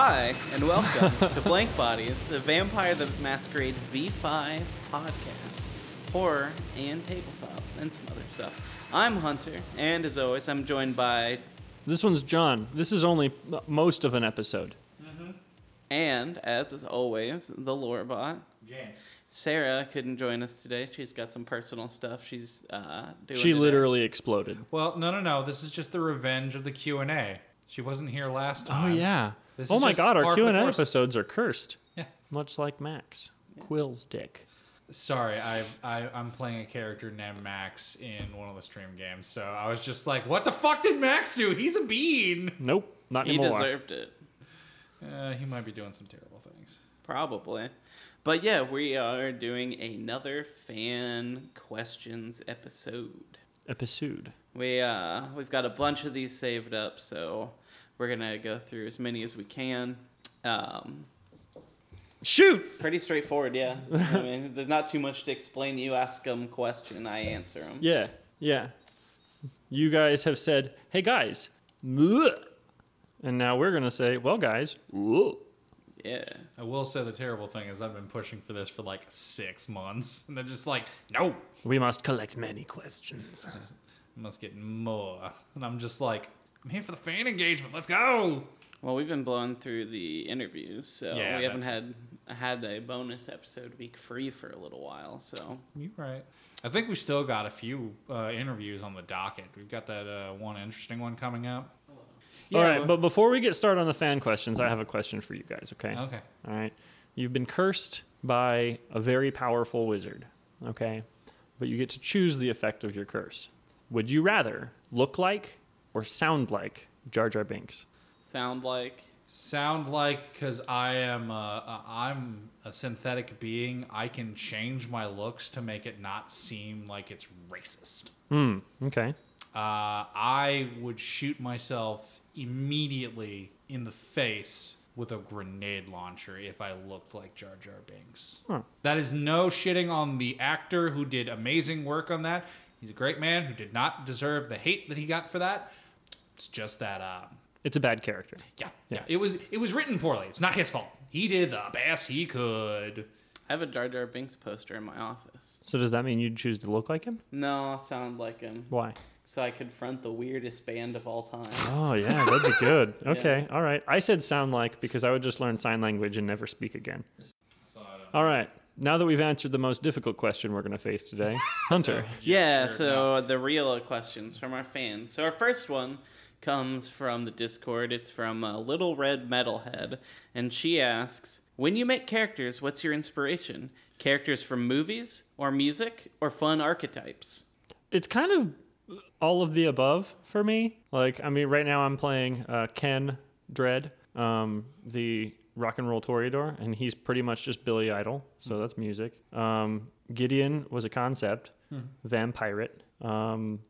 Hi, and welcome to Blank Bodies, the Vampire the Masquerade V5 podcast. Horror and tabletop, and some other stuff. I'm Hunter, and as always, I'm joined by, This one's John. This is only m- most of an episode. and as is always, the Lorebot. James. Sarah couldn't join us today. She's got some personal stuff she's uh, doing. She today. literally exploded. Well, no, no, no. This is just the revenge of the Q and A. She wasn't here last time. Oh yeah. This oh is my god, our Q and A episodes are cursed, Yeah. much like Max Quill's dick. Sorry, I, I I'm playing a character named Max in one of the stream games, so I was just like, "What the fuck did Max do? He's a bean." Nope, not He anymore. He deserved it. Uh, he might be doing some terrible things. Probably. But yeah, we are doing another fan questions episode. Episode. We uh we've got a bunch of these saved up, so we're gonna go through as many as we can. Um, Shoot. pretty straightforward, yeah. I mean, there's not too much to explain. You ask them question, I answer them. Yeah, yeah. You guys have said, "Hey guys," "Mwah." and now we're gonna say, "Well, guys." "Whoa." Yeah. I will say the terrible thing is I've been pushing for this for like six months, and they're just like, "No, We must collect many questions. Must get more," and I'm just like, "I'm here for the fan engagement. Let's go." Well, we've been blowing through the interviews, so Yeah, we haven't had had a bonus episode week free for a little while. So You're right. I think we still got a few uh, interviews on the docket. We've got that uh, one interesting one coming up. All right, but before we get started on the fan questions, I have a question for you guys. Okay. Okay. All right. You've been cursed by a very powerful wizard, okay? But you get to choose the effect of your curse. Would you rather look like or sound like Jar Jar Binks? sound like Sound like because I am uh, uh, I'm a synthetic being, I can change my looks to make it not seem like it's racist. Hmm, okay. Uh, I would shoot myself immediately in the face with a grenade launcher if I looked like Jar Jar Binks. Huh. That is no shitting on the actor who did amazing work on that. He's a great man who did not deserve the hate that he got for that. It's just that, uh, It's a bad character. yeah, yeah, it was it was written poorly. It's not his fault. He did the best he could. I have a Jar Jar Binks poster in my office. So does that mean you'd choose to look like him? No, sound like him. Why? So I confront the weirdest band of all time. Oh, yeah, that'd be good. Okay, all right. I said sound like because I would just learn sign language and never speak again. So I don't- All right. Now that we've answered the most difficult question we're going to face today, Hunter. Yeah, sure, so no. the real questions from our fans. So our first one comes from the Discord. It's from uh, Little Red Metalhead, and she asks, "When you make characters, what's your inspiration? Characters from movies, or music, or fun archetypes?" it's kind of all of the above for me. Like, I mean, right now I'm playing uh, Ken Dread, um, the rock and roll Toreador, and he's pretty much just Billy Idol, so that's music. Um, Gideon was a concept, Vampirate. Um,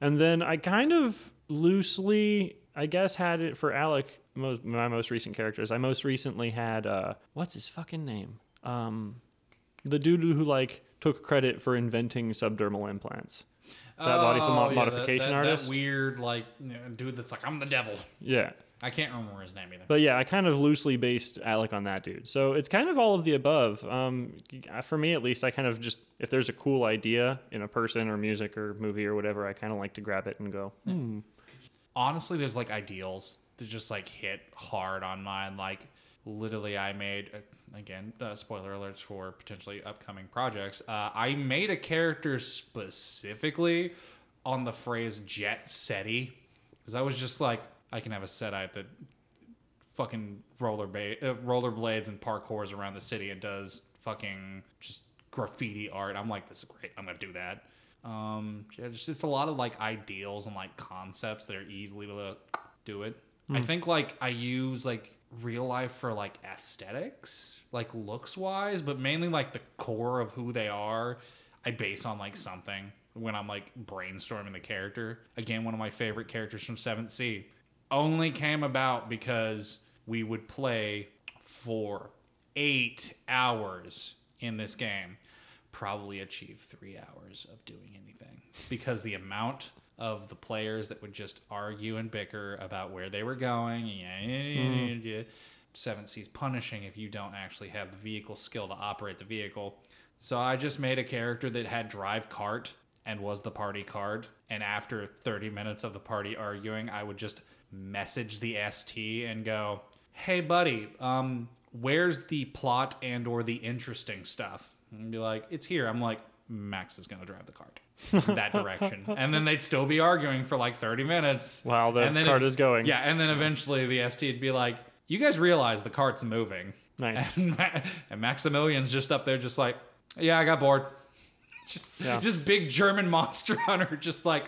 and then I kind of loosely, I guess, had it for Alec, most, my most recent characters. I most recently had, uh, what's his fucking name? Um, the dude who, like, took credit for inventing subdermal implants. That body Oh, yeah, modification that, artist? That weird like you know, dude that's like I'm the devil. Yeah. I can't remember his name either. But yeah, I kind of loosely based Alec on that dude. So it's kind of all of the above. Um, for me, at least, I kind of just, if there's a cool idea in a person or music or movie or whatever, I kind of like to grab it and go, hmm. honestly there's like ideals that just like hit hard on mine like literally i made uh, again uh, spoiler alerts for potentially upcoming projects uh, i made a character specifically on the phrase jet seti because i was just like i can have a setite that fucking roller ba- uh, rollerblades and parkours around the city and does fucking just graffiti art. I'm like, this is great. I'm gonna do that. Um, yeah, just it's a lot of like ideals and like concepts that are easily to do it. I think like I use like real life for like aesthetics, like looks wise, but mainly like the core of who they are. I base on like something when I'm like brainstorming the character. Again, one of my favorite characters from Seventh Sea only came about because we would play for eight hours in this game, probably achieve three hours of doing anything because the amount of the players that would just argue and bicker about where they were going, yeah, yeah, yeah, yeah, mm-hmm. Seas punishing if you don't actually have the vehicle skill to operate the vehicle. So I just made a character that had drive cart and was the party card. And after 30 minutes of the party arguing, I would just message the ST and go, "Hey, buddy, um, where's the plot and or the interesting stuff?" And be like, "It's here." I'm like, "Max is gonna drive the cart." that direction and then they'd still be arguing for like 30 minutes While the and then cart it- is going. yeah and then eventually the st would be like you guys realize the cart's moving Nice. and, Ma- and maximilian's just up there just like yeah i got bored just Yeah. just big german monster hunter just like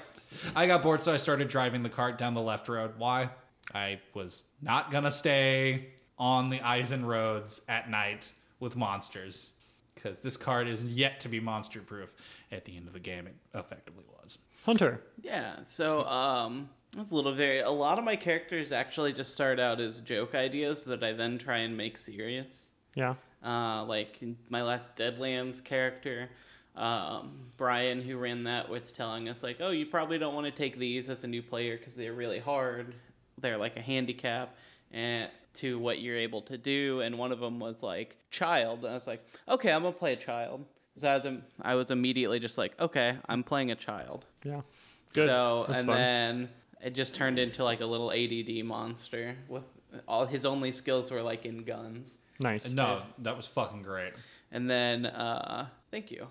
i got bored so i started driving the cart down the left road why i was not gonna stay on the eisen roads at night with monsters because this cart is yet to be monster proof at the end of the game it effectively was Hunter. Yeah, so um that's a little very a lot of my characters actually just start out as joke ideas that I then try and make serious. Yeah. Uh like my last Deadlands character, um Brian who ran that was telling us like, "Oh, you probably don't want to take these as a new player cuz they're really hard. They're like a handicap." And to what you're able to do, and one of them was like child. And I was like, okay, I'm gonna play a child. So I was, im- I was immediately just like, okay, I'm playing a child. Yeah. Good. So That's and fun. then it just turned into like a little ADD monster with all his only skills were like in guns. nice. no that was fucking great And then uh thank you.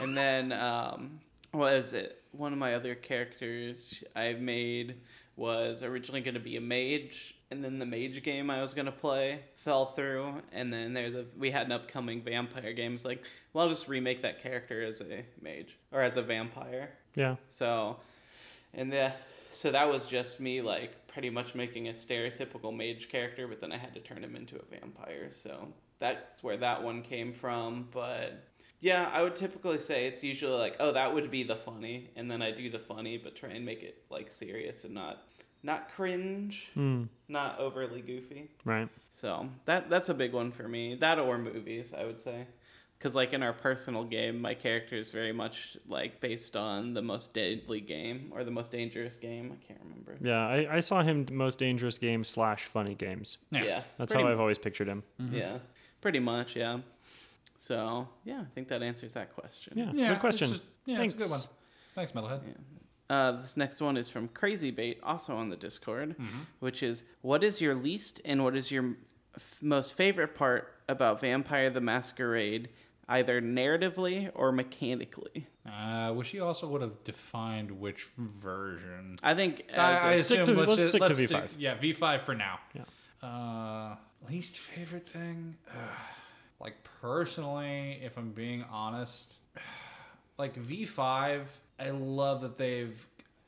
And then um what is it? One of my other characters I made was originally going to be a mage and then the mage game I was going to play fell through and then there's a we had an upcoming vampire game it's like well I'll just remake that character as a mage or as a vampire. Yeah. So, and the so that was just me like pretty much making a stereotypical mage character, but then I had to turn him into a vampire. So that's where that one came from. But yeah, I would typically say it's usually like, oh, that would be the funny, and then I do the funny, but try and make it like serious and not not cringe, Hmm. not overly goofy. Right. So that that's a big one for me. That or movies, I would say. Because like in our personal game, my character is very much like based on the most deadly game or the most dangerous game. I can't remember. Yeah. I, I saw him most dangerous game slash funny games. Yeah. Yeah, That's pretty how I've always pictured him. Yeah, pretty much. Yeah. So yeah, I think that answers that question. Yeah. Yeah, Good question. Just, yeah, Thanks. it's a good one. Thanks, Metalhead. Uh, this next one is from Crazy Bait, also on the Discord, Mm-hmm. which is what is your least and what is your f- most favorite part about Vampire the Masquerade, either narratively or mechanically? I Uh, wish you also would have defined which version. I think as I, I a- Stick assume to- let's, let's stick to let's V5. yeah, V5 for now. Yeah. Uh, least favorite thing? Ugh. Like personally, if I'm being honest, like V5, I love that they've.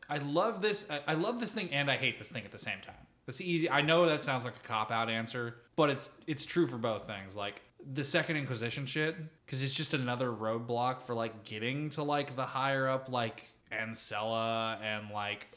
I love this. I, love this thing, and I hate this thing at the same time. It's easy. I know that sounds like a cop out answer, but it's it's true for both things. Like the Second Inquisition shit, because it's just another roadblock for like getting to like the higher up like Ancilla and like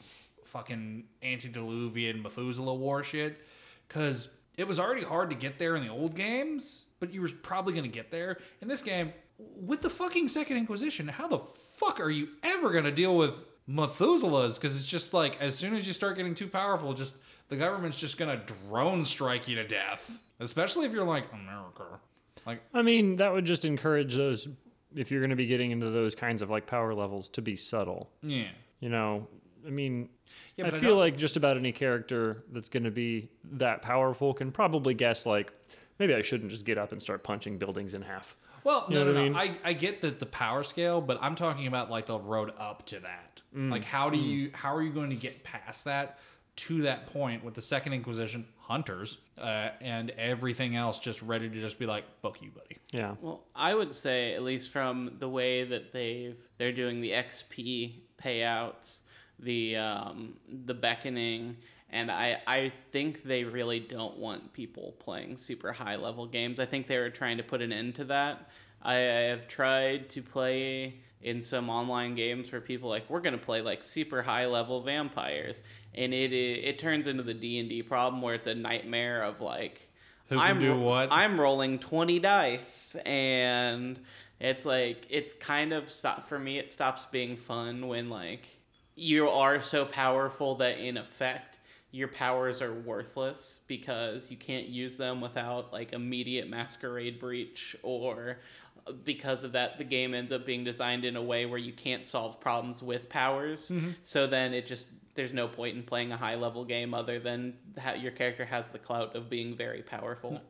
fucking antediluvian Methuselah war shit. Because it was already hard to get there in the old games, but you were probably gonna get there in this game with the fucking Second Inquisition. How the fuck are you ever gonna deal with Methuselahs? Because it's just like as soon as you start getting too powerful, just the government's just gonna drone strike you to death. Especially if you're like America. Like I mean, that would just encourage those, if you're going to be getting into those kinds of like power levels, to be subtle. yeah. You know, I mean, Yeah, I I feel don't- like just about any character that's going to be that powerful can probably guess, like, maybe I shouldn't just get up and start punching buildings in half. Well, You no, know no, I no. mean? I, I get the, the power scale, but I'm talking about like the road up to that. Mm. Like how do you how are you going to get past that to that point with the Second Inquisition hunters uh, and everything else just ready to just be like fuck you, buddy. Yeah. Well, I would say at least from the way that they've they're doing the XP payouts, the um, the beckoning, and I I think they really don't want people playing super high level games. I think they were trying to put an end to that. I, I have tried to play in some online games where people like we're gonna play like super high level vampires, and it it, it turns into the D and D problem where it's a nightmare of like Who I'm do what? I'm rolling 20 dice and it's like it's kind of stop for me it stops being fun when like you are so powerful that in effect your powers are worthless because you can't use them without like immediate masquerade breach or uh, because of that the game ends up being designed in a way where you can't solve problems with powers. So then it just there's no point in playing a high level game other than how your character has the clout of being very powerful.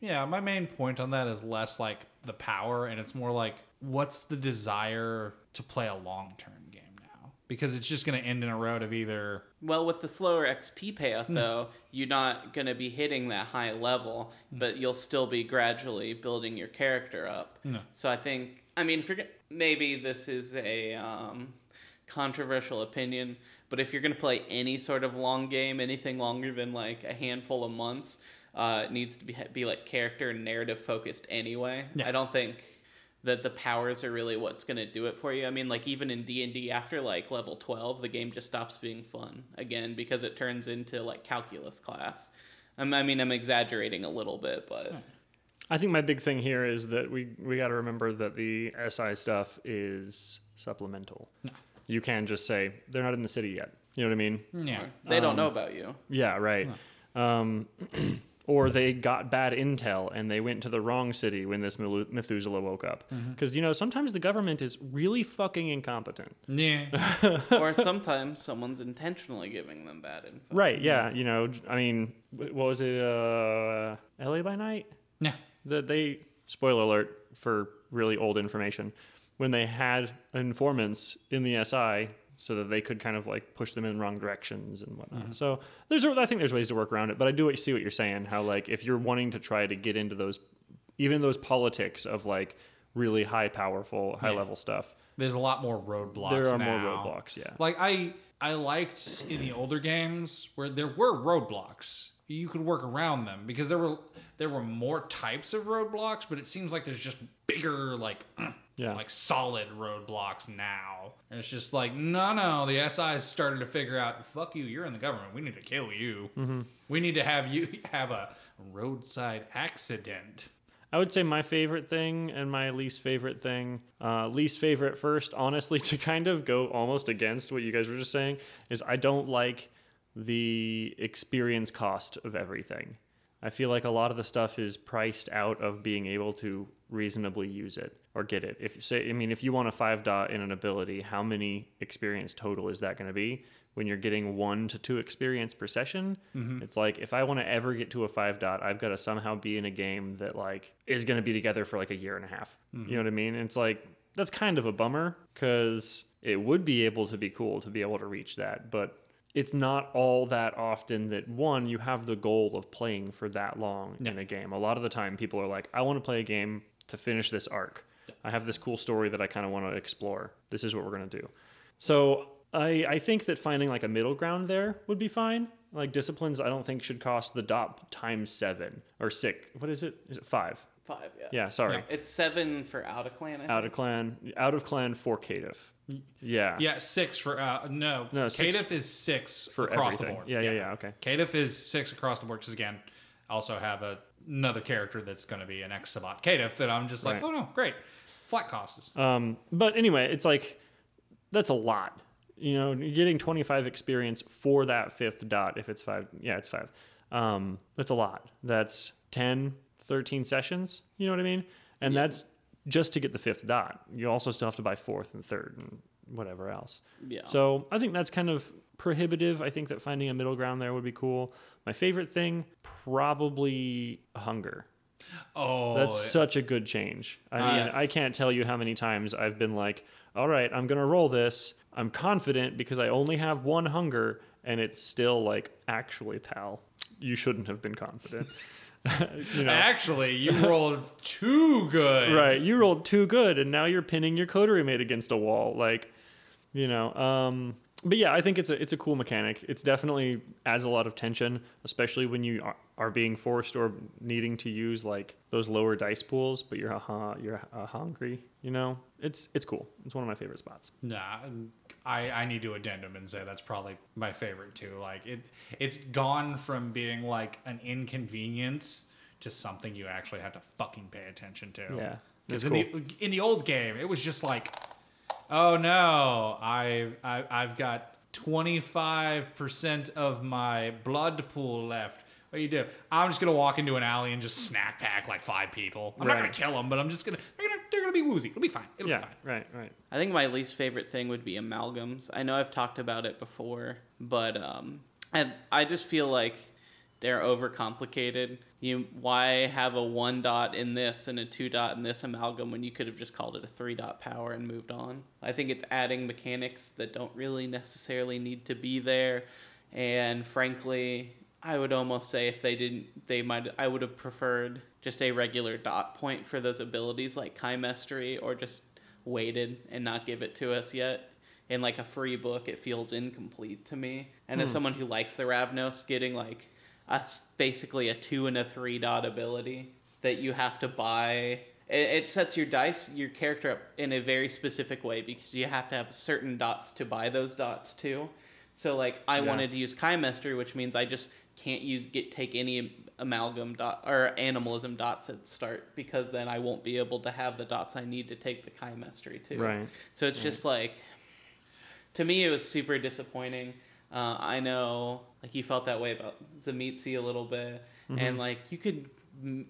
Yeah, my main point on that is less like the power and it's more like what's the desire to play a long term game now? Because it's just going to end in a road of either Well, with the slower XP payout, though, you're not going to be hitting that high level, but you'll still be gradually building your character up. No. So I think, I mean, if you're, maybe this is a um, controversial opinion, but if you're going to play any sort of long game, anything longer than like a handful of months, uh, it needs to be be like character and narrative focused anyway. Yeah. I don't think that the powers are really what's going to do it for you. I mean, like even in D and D, after like level twelve, the game just stops being fun again because it turns into like calculus class. I'm, I mean, I'm exaggerating a little bit, but hmm. I think my big thing here is that we we got to remember that the SI stuff is supplemental. You can just say they're not in the city yet. You know what I mean? yeah. they don't um, know about you. Yeah, right. Um, or they got bad intel and they went to the wrong city when this Methuselah woke up. Because you know sometimes the government is really fucking incompetent. Yeah. or sometimes someone's intentionally giving them bad info. Right? Yeah. You know. I mean, what was it? Uh, L.A. by Night. yeah. that they spoiler alert for really old information when they had informants in the SI so that they could kind of like push them in wrong directions and whatnot. Mm-hmm. So there's I think there's ways to work around it, but I do see what you're saying. How like if you're wanting to try to get into those even those politics of like really high powerful high level stuff, There's a lot more roadblocks. there are now. more roadblocks. Yeah. Like I I liked in the older games where there were roadblocks. You could work around them because there were there were more types of roadblocks, but it seems like there's just bigger like Yeah. like solid roadblocks now. And it's just like no no, the SI's started to figure out fuck you, you're in the government. We need to kill you. Mm-hmm. We need to have you have a roadside accident. I would say my favorite thing and my least favorite thing. Uh, least favorite first, honestly, to kind of go almost against what you guys were just saying, is I don't like the experience cost of everything. I feel like a lot of the stuff is priced out of being able to reasonably use it or get it. If you say, I mean, if you want a five dot in an ability, how many experience total is that going to be? When you're getting one to two experience per session, mm-hmm. it's like if I want to ever get to a five dot, I've got to somehow be in a game that like is going to be together for like a year and a half. You mm-hmm. know what I mean? And it's like that's kind of a bummer because it would be able to be cool to be able to reach that, but it's not all that often that one you have the goal of playing for that long in a game. A lot of the time, people are like, "I want to play a game to finish this arc. I have this cool story that I kind of want to explore. This is what we're gonna do." So I I think that finding like a middle ground there would be fine. Like disciplines, I don't think should cost the dot times seven or six. What is it? Is it five? Five, yeah. Yeah, sorry. It's seven for out of clan. I think. Out of clan, out of clan for Caitiff. Yeah. Yeah, six for uh no. No, six is six For across everything. the board. Yeah, yeah, yeah. Okay. Caitiff is six across the board because again, I also have a, another character that's going to be an ex Sabbat Caitiff that I'm just like, Right. oh no, great, flat costs. Um, but anyway, it's like that's a lot. You know, you're getting 25 experience for that fifth dot. If it's five, yeah, it's five. Um, that's a lot. That's 10, 13 sessions. You know what I mean? And that's just to get the fifth dot. You also still have to buy fourth and third and whatever else. Yeah. So I think that's kind of prohibitive. I think that finding a middle ground there would be cool. My favorite thing, probably hunger. Oh, That's such a good change. I mean, yes. I can't tell you how many times I've been like, all right, I'm going to roll this. I'm confident because I only have one hunger. And it's still like, actually, pal, you shouldn't have been confident. you know? actually you rolled too good. right. You rolled too good. And now you're pinning your coterie mate against a wall. Like, you know, um, but yeah, I think it's a it's a cool mechanic. It's definitely adds a lot of tension, especially when you are, are being forced or needing to use like those lower dice pools, but you're uh, you're uh, hungry. You know, it's it's cool. It's one of my favorite spots. Nah, I, I need to addendum and say that's probably my favorite too. Like it, it's gone from being like an inconvenience to something you actually have to fucking pay attention to. Yeah, because in the in the old game, it was just like, oh no, I've I, I've got 25% of my blood pool left. What do you do? I'm just gonna walk into an alley and just snack pack like five people. I'm not gonna kill them, but I'm just gonna they're gonna they're gonna be woozy. It'll be fine. It'll Yeah, be fine. right, right. I think my least favorite thing would be amalgams. I know I've talked about it before, but um, I I just feel like they're overcomplicated. You why have a one dot in this and a two dot in this amalgam when you could have just called it a three dot power and moved on? I think it's adding mechanics that don't really necessarily need to be there, and frankly, I would almost say if they didn't, they might. I would have preferred just a regular dot point for those abilities like Chimerstry, or just waited and not give it to us yet. In like a free book, it feels incomplete to me. And as hmm. someone who likes the Ravnos, getting like a, basically a two and a three dot ability that you have to buy. It, it sets your dice, your character up in a very specific way because you have to have certain dots to buy those dots too. So like I Yeah. wanted to use Chimerstry, which means I just can't use get take any amalgam dot or animalism dots at start because then I won't be able to have the dots I need to take the Chimerstry too. Right. So it's just like to me it was super disappointing. Uh, I know like you felt that way about Tzimisce a little bit, and like you could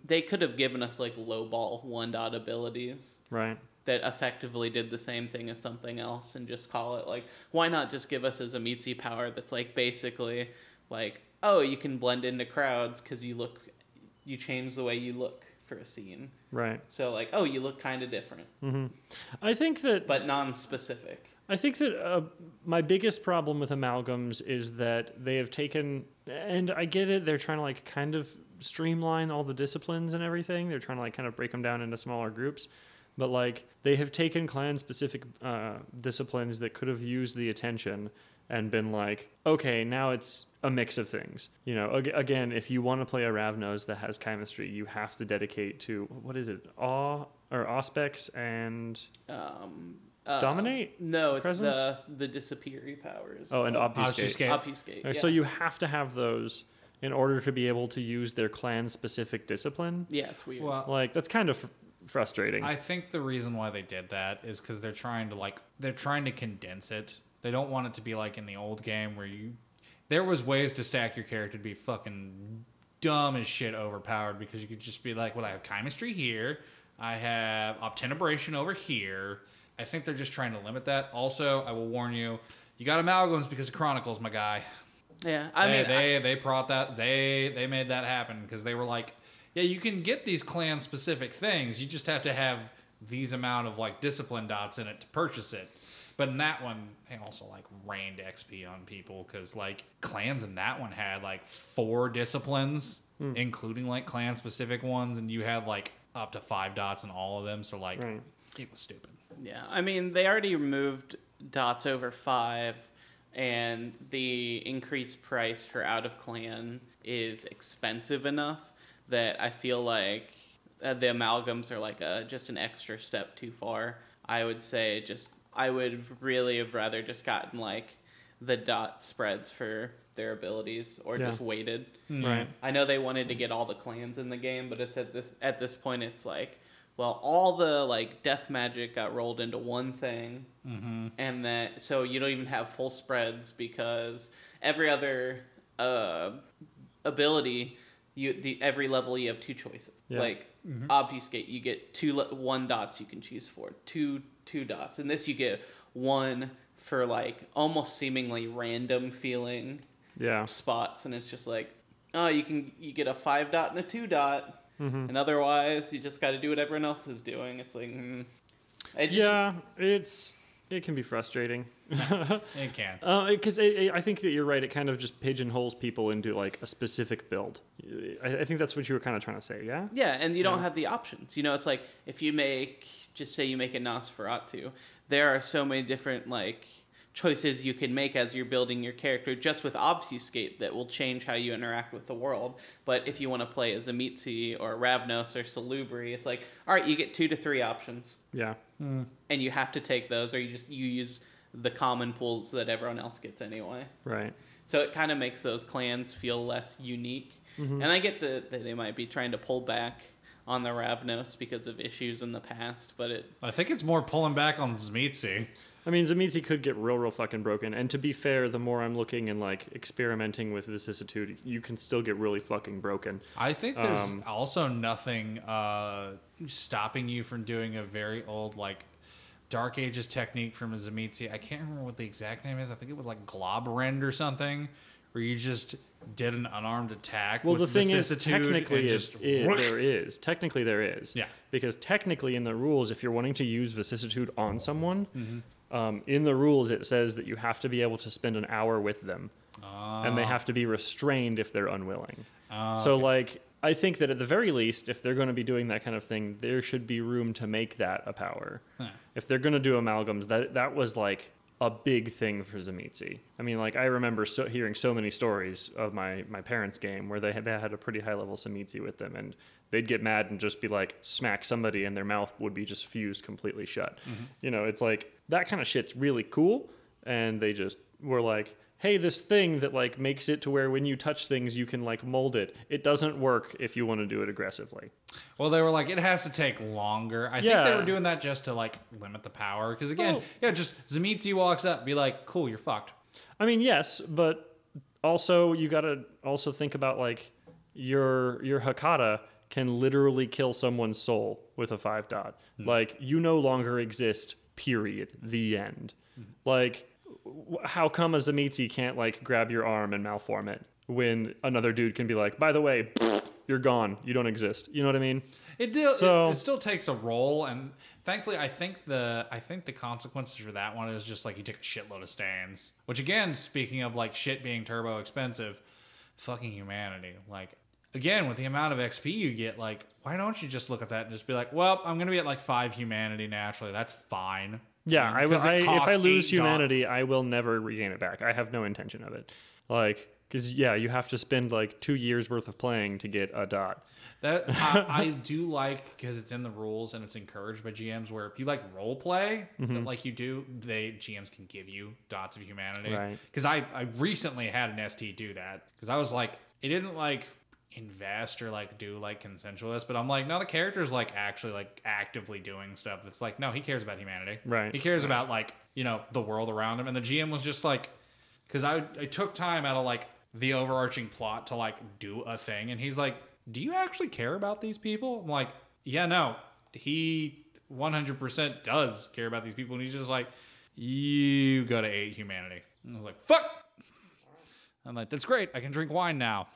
they could have given us like low ball one dot abilities Right. that effectively did the same thing as something else and just call it like why not just give us a Tzimisce power that's like basically like oh you can blend into crowds because you look you change the way you look for a scene. Right. so like oh you look kind of different I think that but non-specific I think that uh, my biggest problem with amalgams is that they have taken, and I get it, they're trying to like kind of streamline all the disciplines and everything. They're trying to like kind of break them down into smaller groups. But like they have taken clan specific uh, disciplines that could have used the attention and been like, okay, now it's a mix of things. You know, ag- again, if you want to play a Ravnos that has Chimerstry, you have to dedicate to what is it, awe or auspex and um uh, Dominate? no it's Presence? the the disappearing powers oh, and Oh, obfuscate. obfuscate. obfuscate yeah. So you have to have those in order to be able to use their clan specific discipline. yeah it's weird Well, Like that's kind of fr- frustrating. I think the reason why they did that is because they're trying to like they're trying to condense it. They don't want it to be like in the old game where you there was ways to stack your character to be fucking dumb as shit overpowered because you could just be like, well, I have Chimerstry here, I have obtenebration over here. I think they're just trying to limit that. Also, I will warn you, you got amalgams because of Chronicles, my guy. yeah i they, mean I- they they brought that they they made that happen because they were like, yeah, you can get these clan specific things. You just have to have these amount of like discipline dots in it to purchase it. But in that one, they also like rained XP on people because like clans in that one had like four disciplines, hmm. including like clan specific ones, and you had like up to five dots in all of them. So like, Right. it was stupid. Yeah, I mean they already removed dots over five, and the increased price for out of clan is expensive enough that I feel like uh, the amalgams are like a just an extra step too far. I would say just I would really have rather just gotten like the dot spreads for their abilities or Yeah. just waited. right. I know they wanted to get all the clans in the game, but it's at this at this point it's like, well, all the like death magic got rolled into one thing, mm-hmm. and that so you don't even have full spreads because every other uh, ability, you the every level you have two choices. Yeah. Like obfuscate, you get two le- one dots you can choose for two two dots, and this you get one for like almost seemingly random feeling Yeah. spots and it's just like oh you can you get a five dot and a two dot Mm-hmm. and otherwise you just got to do what everyone else is doing it's like mm. I just, Yeah. It's it can be frustrating. It can. Because I, I think that you're right. It kind of just pigeonholes people into like a specific build. I, I think that's what you were kind of trying to say. Yeah. yeah and you don't have the options you know it's like if you make just say you make a nosferatu there are so many different like choices you can make as you're building your character just with obfuscate that will change how you interact with the world but if you want to play as a Mitzi or Ravnos or Salubri it's like all right you get two to three options Yeah. Hmm. and you have to take those or you just you use the common pools that everyone else gets anyway Right. so it kind of makes those clans feel less unique mm-hmm. and i get that that they might be trying to pull back on the ravnos because of issues in the past but it I think it's more pulling back on Tzimisce. I mean, Tzimisce could get real, real fucking broken. And to be fair, the more I'm looking and like experimenting with vicissitude, you can still get really fucking broken. I think there's Um, also nothing uh, stopping you from doing a very old like Dark Ages technique from Tzimisce. I can't remember what the exact name is. I think it was like Globrend or something, where you just did an unarmed attack. Well, the thing is, technically, it just whoosh. there is. Technically, there is. Yeah. Because technically, in the rules, if you're wanting to use vicissitude on someone, Mm-hmm. Um, in the rules it says that you have to be able to spend an hour with them, and they have to be restrained if they're unwilling. Ah, so, like, I think that at the very least, if they're going to be doing that kind of thing, there should be room to make that a power. If they're going to do amalgams, that that was like a big thing for Tzimisce. I mean, like I remember so, hearing so many stories of my my parents' game where they had, they had a pretty high level Tzimisce with them, and they'd get mad and just be like smack somebody, and their mouth would be just fused completely shut. You know, it's like that kind of shit's really cool, and they just were like. Hey, this thing that like makes it to where when you touch things you can like mold it. It doesn't work if you want to do it aggressively. Well, they were like, it has to take longer. I think they were doing that just to like limit the power. Because again, Well- yeah, just Tzimisce walks up, be like, cool, you're fucked. I mean, yes, but also you got to also think about like your your Hecata can literally kill someone's soul with a five dot. Hmm. Like you no longer exist. Period. The end. Mm-hmm. Like, w- how come a Tzimisce can't like grab your arm and malform it when another dude can be like, by the way, you're gone. You don't exist. You know what I mean? It, do, So- it, it still takes a roll, and thankfully, I think the I think the consequences for that one is just like you take a shitload of stands. Which again, speaking of like shit being turbo expensive, fucking humanity. Like again, with the amount of XP you get, like why don't you just look at that and just be like, well, I'm gonna be at like five humanity naturally. That's fine. Yeah, I, 'Cause I it if I lose humanity, I will never regain it back. I have no intention of it. Like, because yeah, you have to spend like two years worth of playing to get a dot. That I, I do like because it's in the rules and it's encouraged by GMs. Where if you like role play, Mm-hmm. like you do, they GMs can give you dots of humanity. Right. Because I I recently had an ST do that because I was like, it didn't like invest or like do like consensualist, but I'm like, no, the character's like actually like actively doing stuff that's like, no, he cares about humanity. Right. He cares about like you know the world around him, and the GM was just like, because I I took time out of like the overarching plot to like do a thing, and he's like, "Do you actually care about these people?" I'm like, "Yeah, no." He 100% does care about these people, and he's just like, "You go to eight humanity." And I was like, "Fuck." I'm like, "That's great. I can drink wine now."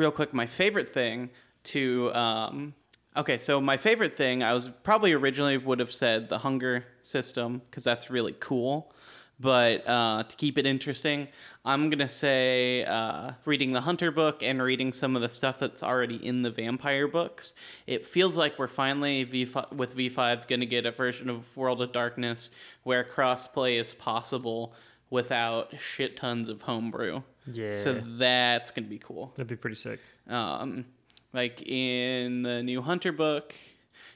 Real quick, my favorite thing to um, okay, so my favorite thing I was probably originally would have said the hunger system because that's really cool. But uh, to keep it interesting, I'm gonna say uh, reading the Hunter book and reading some of the stuff that's already in the vampire books. It feels like we're finally V5, with V5 gonna get a version of World of Darkness where crossplay is possible without shit tons of homebrew. Yeah. So that's gonna be cool. That'd be pretty sick. Um, like in the new Hunter book,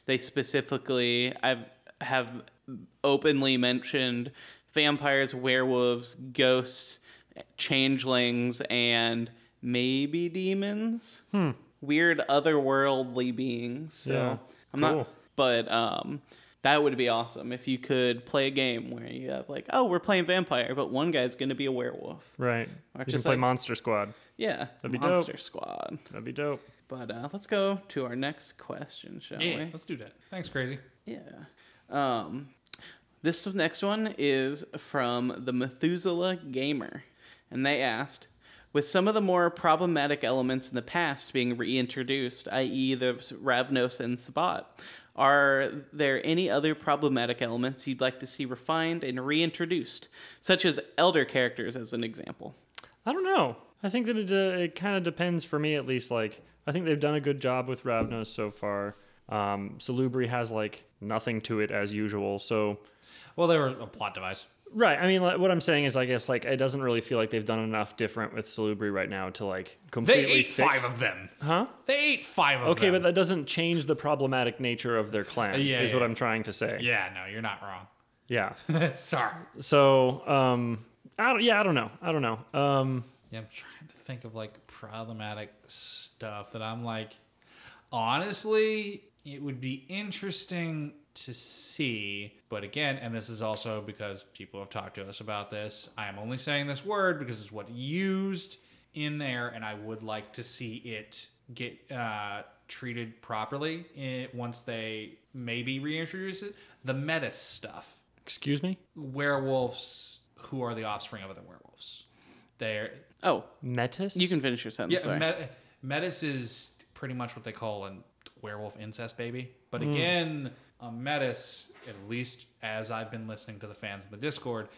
they specifically I've have openly mentioned vampires, werewolves, ghosts, changelings, and maybe demons. Weird otherworldly beings. So Yeah, I'm cool. not but um that would be awesome if you could play a game where you have like, oh, we're playing vampire, but one guy's gonna be a werewolf. Right. Or you can just play like- Monster Squad. Yeah, That'd be dope. Monster Squad. That'd be dope. But uh, let's go to our next question, shall Yeah, we? let's do that. Thanks, crazy. Yeah. Um, this next one is from the Methuselah Gamer, and they asked, with some of the more problematic elements in the past being reintroduced, i.e., the Ravnos and Sabbat, are there any other problematic elements you'd like to see refined and reintroduced, such as elder characters, as an example? I don't know. I think that it, uh, it kind of depends for me at least. Like, I think they've done a good job with Ravnos so far. Um, Salubri has like nothing to it as usual. So, Well, they were a plot device. Right. I mean, like, what I'm saying is, I guess like it doesn't really feel like they've done enough different with Salubri right now to like completely. They ate fix. five of them. Huh? They ate five of Okay, them. Okay, but that doesn't change the problematic nature of their clan. Yeah, is yeah. what I'm trying to say. yeah, no, you're not wrong. Yeah. Sorry. So, um, I don't. Yeah, I don't know. I don't know. Um, Yeah, I'm trying to think of like problematic stuff that I'm like, honestly, it would be interesting to see. But again, and this is also because people have talked to us about this. I am only saying this word because it's what used in there, and I would like to see it get uh, treated properly in, once they maybe reintroduce it. The Metis stuff, Excuse me? werewolves who are the offspring of other werewolves. They're Oh, Metis? you can finish your sentence. yeah, sorry. Met- Metis is pretty much what they call a werewolf incest baby. But hmm. again, a Metis, at least as I've been listening to the fans in the Discord,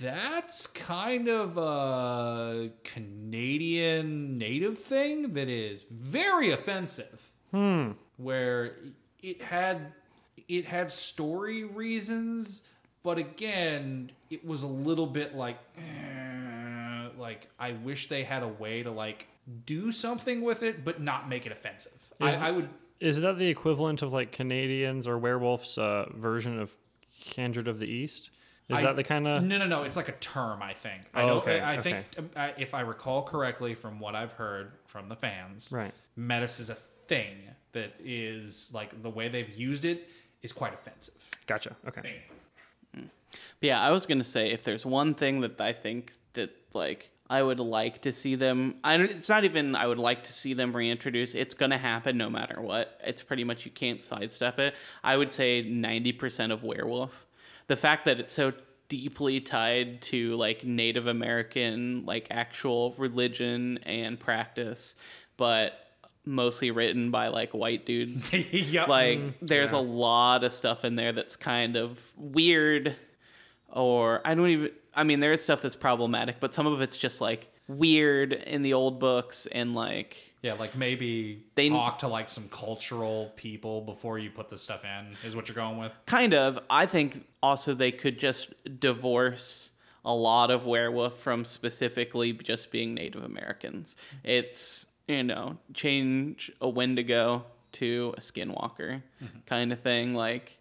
that's kind of a Canadian native thing that is very offensive. Hmm. Where it had it had story reasons, but again, it was a little bit like eh, like I wish they had a way to like do something with it, but not make it offensive. I, I would Is that the equivalent of like Canadians or werewolves' uh, version of Kindred of the East? Is I- that the kind of. No, no, no. It's like a term. I think. I Oh, know. okay, I, I okay. think um, I, if I recall correctly from what I've heard from the fans, Right. Metis is a thing that is like the way they've used it is quite offensive. Gotcha. Okay. But yeah, I was gonna say if there's one thing that I think that like I would like to see them. I don't- it's not even I would like to see them reintroduce. It's gonna happen no matter what. It's pretty much you can't sidestep it. I would say ninety percent of werewolf. The fact that it's so deeply tied to like Native American like actual religion and practice, but mostly written by like white dudes yep. like mm, there's a lot of stuff in there that's kind of weird or i don't even i mean there is stuff that's problematic but some of it's just like weird in the old books and like yeah, like maybe They- talk to like some cultural people before you put this stuff in. Is what you're going with? kind of i think also they could just divorce a lot of werewolf from specifically just being native americans it's you know change a wendigo to a skinwalker mm-hmm. kind of thing like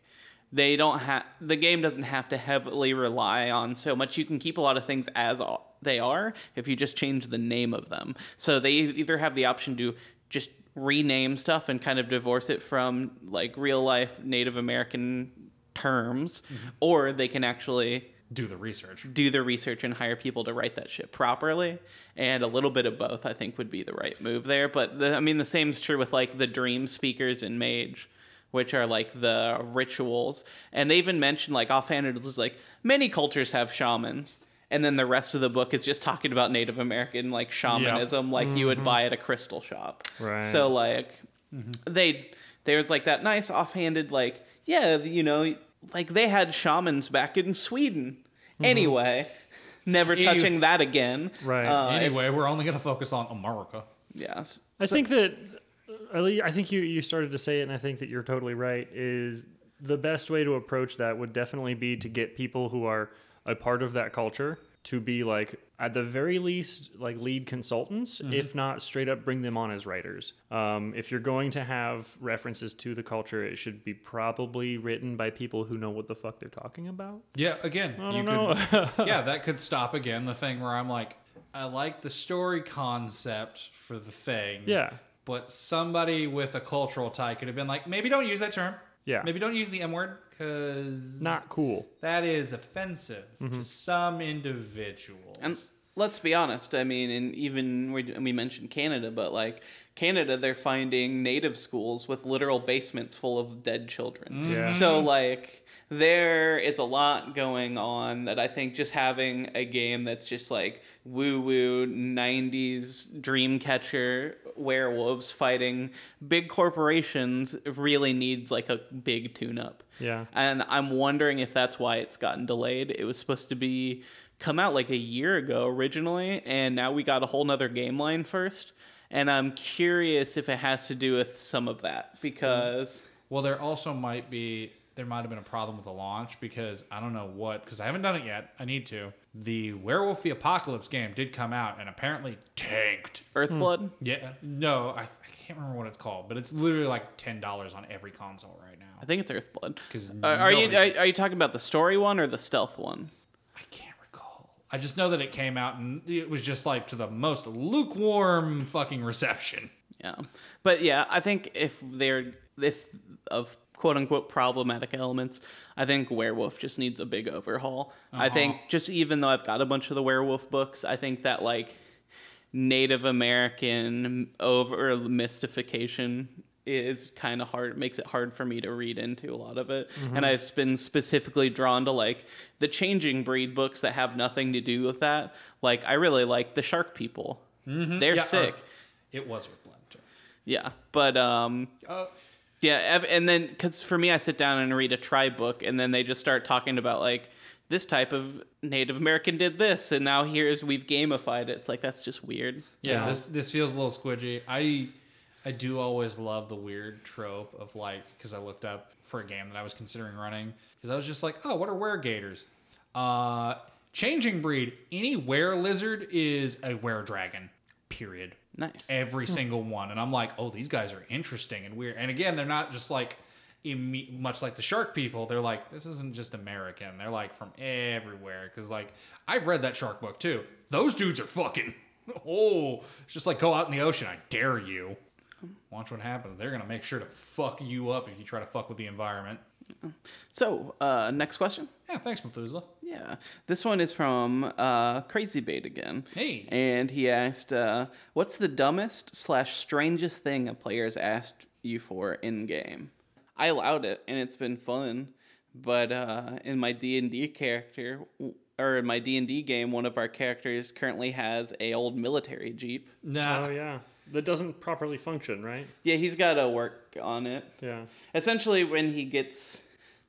they don't have the game doesn't have to heavily rely on so much. You can keep a lot of things as they are if you just change the name of them. So they either have the option to just rename stuff and kind of divorce it from like real life native american terms mm-hmm. or they can actually Do the research. do the research and hire people to write that shit properly. And a little bit of both i think would be the right move there. But the, i mean the same is true with like the dream speakers in mage which are like the rituals. And they even mentioned like offhand it was like many cultures have shamans. And then the rest of the book is just talking about native american like shamanism like you would mm-hmm. buy at a crystal shop. Right. so like mm-hmm. they there's like that nice offhanded like yeah you know like they had shamans back in sweden. Mm-hmm. Anyway never Any- touching that again. Right. Uh, anyway, we're only going to focus on America. yes. I think that at least- I think you you started to say it, and I think that you're totally right. Is the best way to approach that would definitely be to get people who are a part of that culture to be like at the very least like lead consultants if not straight up bring them on as writers um, if you're going to have references to the culture it should be probably written by people who know what the fuck they're talking about Yeah, again, you know could yeah, that could stop again the thing where I'm like, I like the story concept for the thing. yeah But somebody with a cultural tie could have been like, maybe don't use that term. Yeah. Maybe don't use the M word because not cool that is offensive to mm-hmm. some individuals. and let's be honest i mean and even we, we mentioned canada but like canada they're finding native schools with literal basements full of dead children Yeah. so like there is a lot going on that i think just having a game that's just like woo woo 90s dreamcatcher werewolves fighting big corporations really needs like a big tune up yeah and I'm wondering if that's why it's gotten delayed. It was supposed to be come out like a year ago originally, and now we got a whole nother game line first. And I'm curious if it has to do with some of that mm. because Well, there also might be there might have been a problem with the launch because I don't know what because I haven't done it yet. I need to. The Werewolf the Apocalypse game did come out and apparently tanked. Earthblood. Hmm. Yeah, no, I, I can't remember what it's called, but it's literally like ten dollars on every console right now. I think it's Earthblood. 'Cause Are, are you are, are you talking about the story one or the stealth one? I can't recall. I just know that it came out and it was just like to the most lukewarm fucking reception. Yeah, but yeah, I think if they're if of quote unquote problematic elements. I think Werewolf just needs a big overhaul. I think just even though I've got a bunch of the Werewolf books, I think that like Native American over mystification is kind of hard makes it hard for me to read into a lot of it and i've been specifically drawn to like the changing breed books that have nothing to do with that like i really like the shark people they're Yeah, sick Earth. It was Earthblend. too. yeah but um Uh, yeah, and then because for me, I sit down and read a tribe book, and then they just start talking about like this type of Native American did this, and now here's we've gamified it. It's like that's just weird. Yeah, Yeah. this this feels a little squidgy. I I do always love the weird trope of like because I looked up for a game that I was considering running because I was just like, oh, what are were gators? Uh, changing breed. Any were lizard is a were dragon. Period. Nice. Every single one, and I'm like, oh, these guys are interesting and weird. And again, they're not just like. imme- Much like the shark people, they're like, this isn't just American. They're like from everywhere. Because, like, I've read that shark book too. Those dudes are fucking Oh, it's just like go out in the ocean. I dare you. Watch what happens. They're gonna make sure to fuck you up if you try to fuck with the environment. So, uh, next question. Yeah, thanks, Methuselah. Yeah, this one is from uh, Crazy Bait again. Hey. and he asked, uh, "What's the dumbest slash strangest thing a player's asked you for in game?" I allowed it, and it's been fun. But uh, in my D and D character, or in my D and D game, one of our characters currently has a old military jeep. Nah. Oh yeah, that doesn't properly function, right? Yeah, he's got to work on it. Yeah. essentially when he gets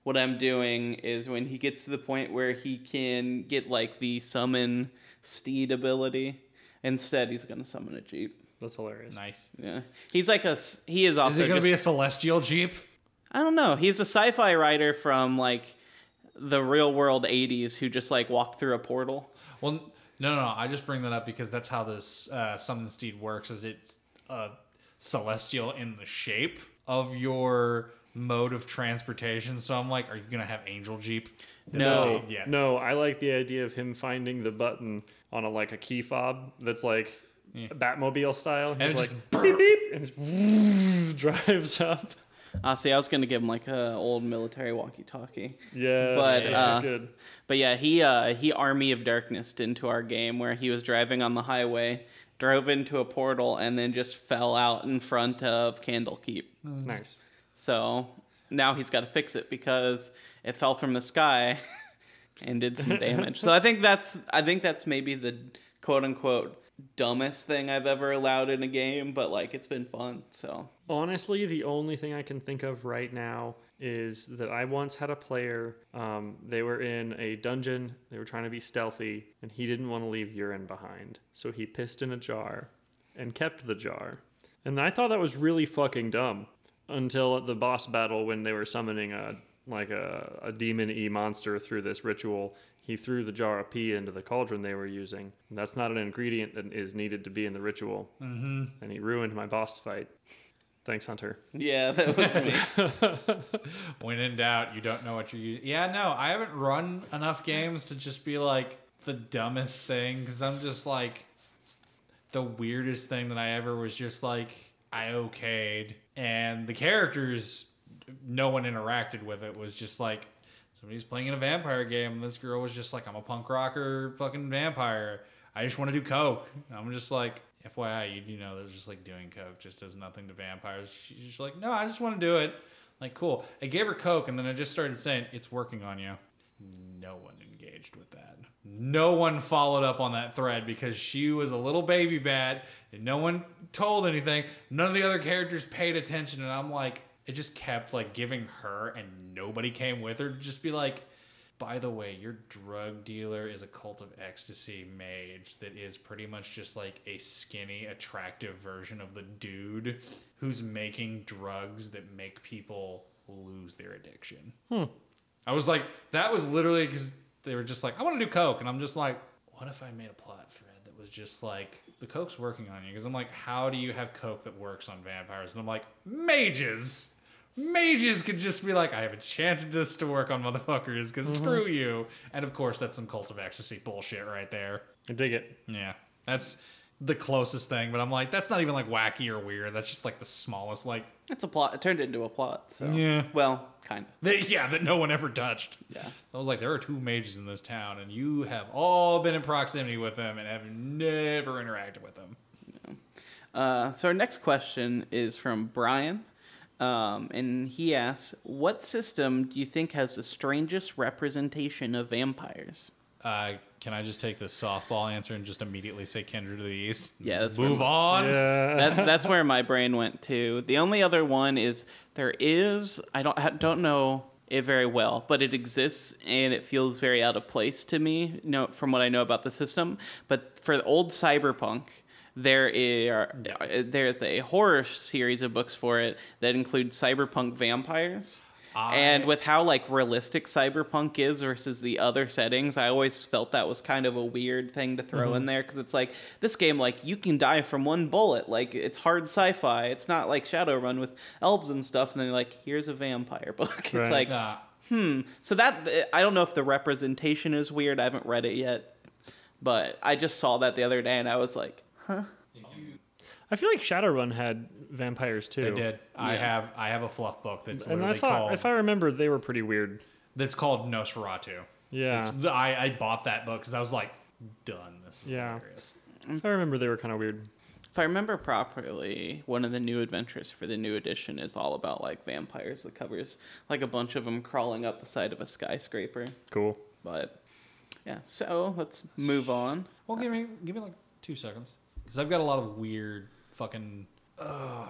what i'm doing is when he gets to the point where he can get like the summon steed ability instead he's gonna summon a jeep That's hilarious. Nice. yeah he's like a he is also Is it gonna just, be a celestial jeep? i don't know he's a sci-fi writer from like the real world 80s who just like walked through a portal Well, no, no, no. I just bring that up because that's how this uh, summon steed works. Is it's a celestial in the shape of your mode of transportation. So I'm like, are you gonna have angel jeep? This No, yeah. no, I like the idea of him finding the button on a like a key fob that's like Batmobile style. And He's like just beep beep, and it drives up. uh, see i was gonna give him like a old military walkie-talkie Yeah, But, that's uh, good. But yeah, he uh, he Army of Darkness into our game where he was driving on the highway, drove into a portal, and then just fell out in front of Candlekeep. Nice. So now he's got to fix it because it fell from the sky and did some damage. so I think that's I think that's maybe the quote unquote dumbest thing I've ever allowed in a game, but like it's been fun. So Honestly, the only thing I can think of right now is that I once had a player. Um, they were in a dungeon. They were trying to be stealthy, and he didn't want to leave urine behind, so he pissed in a jar and kept the jar. And I thought that was really fucking dumb until the boss battle when they were summoning a like a, a demon e monster through this ritual. He threw the jar of pee into the cauldron they were using. And that's not an ingredient that is needed to be in the ritual. Mm-hmm. And he ruined my boss fight. Thanks, Hunter. yeah, that was me. When in doubt, you don't know what you're using. Yeah, no, I haven't run enough games to just be like the dumbest thing because I'm just like the weirdest thing that I ever was just like I okayed, and the characters, no one interacted with it. Was just like somebody's playing in a vampire game, and this girl was just like, "I'm a punk rocker, fucking vampire. I just want to do coke." And I'm just like. FYI, you, know, they're just like doing coke just does nothing to vampires. She's just like, no, I just want to do it. Like, cool. I gave her Coke and then I just started saying, it's working on you. No one engaged with that. No one followed up on that thread because she was a little baby bat and no one told anything. None of the other characters paid attention. And I'm like, it just kept like giving her and nobody came with her to just be like, by the way, your drug dealer is a cult of ecstasy mage that is pretty much just like a skinny, attractive version of the dude who's making drugs that make people lose their addiction. Hmm. I was like, that was literally because they were just like, I want to do coke, and I'm just like, what if I made a plot thread that was just like the coke's working on you? Because I'm like, how do you have coke that works on vampires? And I'm like, mages. Mages could just be like, I have enchanted this to work on motherfuckers because mm-hmm. screw you. And of course, that's some cult of ecstasy bullshit right there. I dig it. Yeah, that's the closest thing, but I'm like, that's not even like wacky or weird. That's just like the smallest, like, It's a plot. It turned into a plot. So Yeah. Well, kind of. that, yeah, that no one ever touched. Yeah. I was like, there are two mages in this town, and you have all been in proximity with them and have never interacted with them. Uh, so our next question is from Brian, um, and he asks, "What system do you think has the strangest representation of vampires?" Uh, can I just take the softball answer and just immediately say Kindred of the East? Yeah, that's move where- on. Yeah. That's that's where my brain went to. The only other one is there is I don't I don't know it very well, but it exists and it feels very out of place to me. You know, from what I know about the system. But for the old cyberpunk, there are there's a horror series of books for it that include cyberpunk vampires. I- and with how like realistic cyberpunk is versus the other settings, I always felt that was kind of a weird thing to throw in there because it's like this game, like you can die from one bullet, like it's hard sci-fi. It's not like Shadowrun with elves and stuff, and they're like here's a vampire book. It's Right. like Uh, hmm. So that I don't know if the representation is weird. I haven't read it yet, but I just saw that the other day and I was like, I feel like Shadowrun had vampires too. they did. I Yeah. have I have a fluff book that's And I literally thought, called if I remember, they were pretty weird. that's called Nosferatu. Yeah. It's- I, I bought that book because I was like, done. This is Yeah. hilarious. If I remember, they were kind of weird. if I remember properly, one of the new adventures for the new edition is all about like vampires. The covers like a bunch of them crawling up the side of a skyscraper. Cool. But yeah, so let's move on. Well, give me give me like two seconds because I've got a lot of weird fucking. Uh,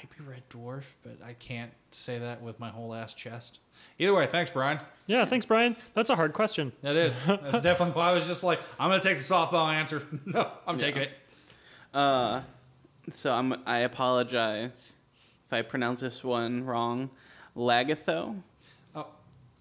might be Red Dwarf, but I can't say that with my whole ass chest. Either way, thanks, Brian. Yeah, thanks, Brian. That's a hard question. That is. That's definitely why I was just like, I'm gonna take the softball answer. no, I'm taking it. Uh, so I'm I apologize if I pronounce this one wrong. Lagatho. Oh,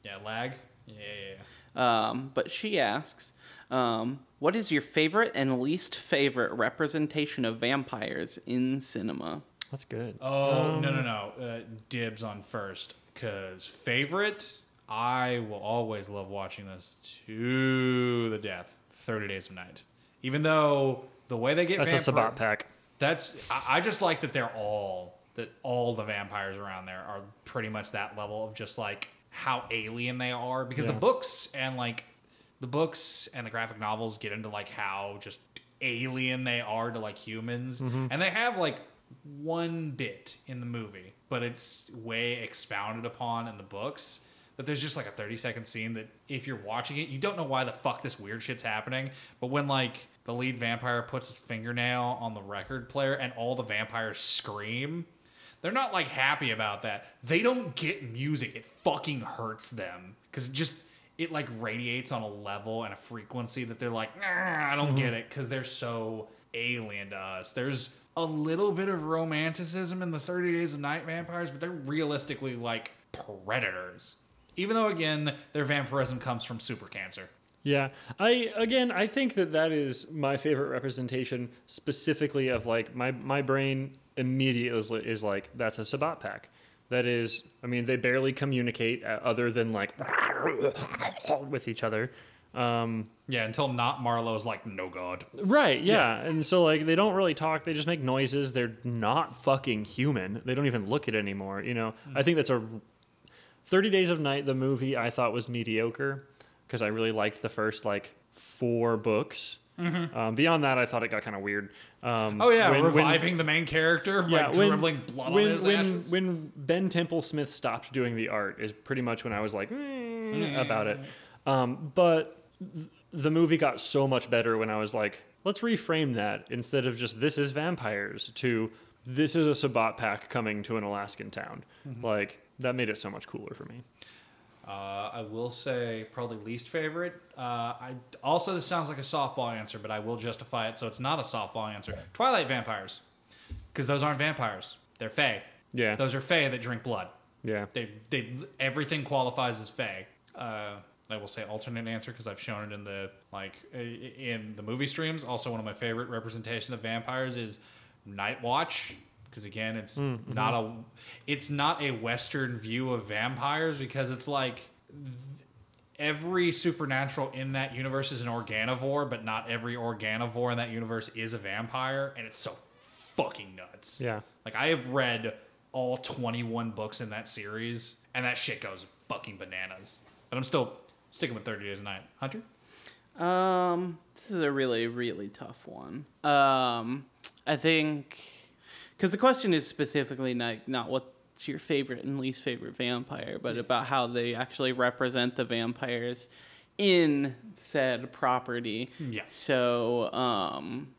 yeah, lag. Yeah, yeah, yeah. Um, but she asks, um, what is your favorite and least favorite representation of vampires in cinema? That's good. Oh no no no! Uh, dibs on first, cause favorite. I will always love watching this to the death. Thirty Days of Night. Even though the way they get That's a vampire- Sabbat pack. That's I, I just like that they're all that all the vampires around there are pretty much that level of just like how alien they are because the books and like the books and the graphic novels get into like how just alien they are to like humans. Mm-hmm. And they have like one bit in the movie but it's way expounded upon in the books that there's just like a 30 second scene that if you're watching it you don't know why the fuck this weird shit's happening. But when like the lead vampire puts his fingernail on the record player and all the vampires scream they're not like happy about that. They don't get music. It fucking hurts them. Because it just it like radiates on a level and a frequency that they're like "Nah, i don't get mm-hmm. it because they're so alien to us. There's a little bit of romanticism in the 30 days of night vampires but they're realistically like predators. Even though again their vampirism comes from super cancer. Yeah, I again, I think that that is my favorite representation, specifically of like my my brain immediately is, is like that's a Sabbat pack. That is, I mean, they barely communicate uh, other than like with each other. Um, yeah until not marlowe's like no god right, yeah. and so like they don't really talk. They just make noises. They're not fucking human. They don't even look it anymore. You know, I think that's a Thirty Days of Night. The movie I thought was mediocre because I really liked the first like four books. Um, beyond that, I thought it got kind of weird. Um, oh yeah when- when- reviving the main character like dribbling blood when, on his when, ashes when Ben Templesmith stopped doing the art is pretty much when I was like "Mm," about it. Um, but th- the movie got so much better when I was like, let's reframe that instead of just this is vampires to this is a Sabbat pack coming to an Alaskan town. Mm-hmm. Like that made it so much cooler for me. Uh, I will say probably least favorite. Uh, I also this sounds like a softball answer, but I will justify it so it's not a softball answer. Twilight vampires, because those aren't vampires; they're fae. Yeah. those are fae that drink blood. Yeah. They they everything qualifies as fae. Uh, I will say alternate answer because I've shown it in the like in the movie streams. Also, one of my favorite representations of vampires is Night Watch because again, it's not a it's not a Western view of vampires because it's like every supernatural in that universe is an organivore, but not every organivore in that universe is a vampire, and it's so fucking nuts. Yeah. Like I have read all 21 books in that series, and that shit goes fucking bananas. But I'm still sticking with 30 Days a Night. Hunter? Um, this is a really, really tough one. Um, I think because the question is specifically not not what's your favorite and least favorite vampire, but about how they actually represent the vampires in said property. Yeah. So, um,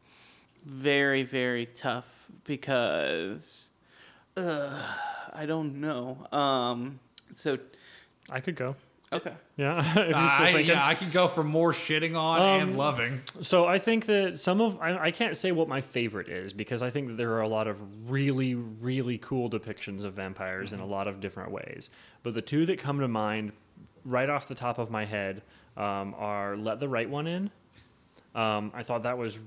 very, very tough because uh, I don't know. Um, so I could go. Okay. Yeah, if you're still I, thinking. yeah, I could go for more shitting on Um, and loving. So I think that some of I, I can't say what my favorite is because I think that there are a lot of really really cool depictions of vampires in a lot of different ways. But the two that come to mind right off the top of my head um, are "Let the Right One In." Um, I thought that was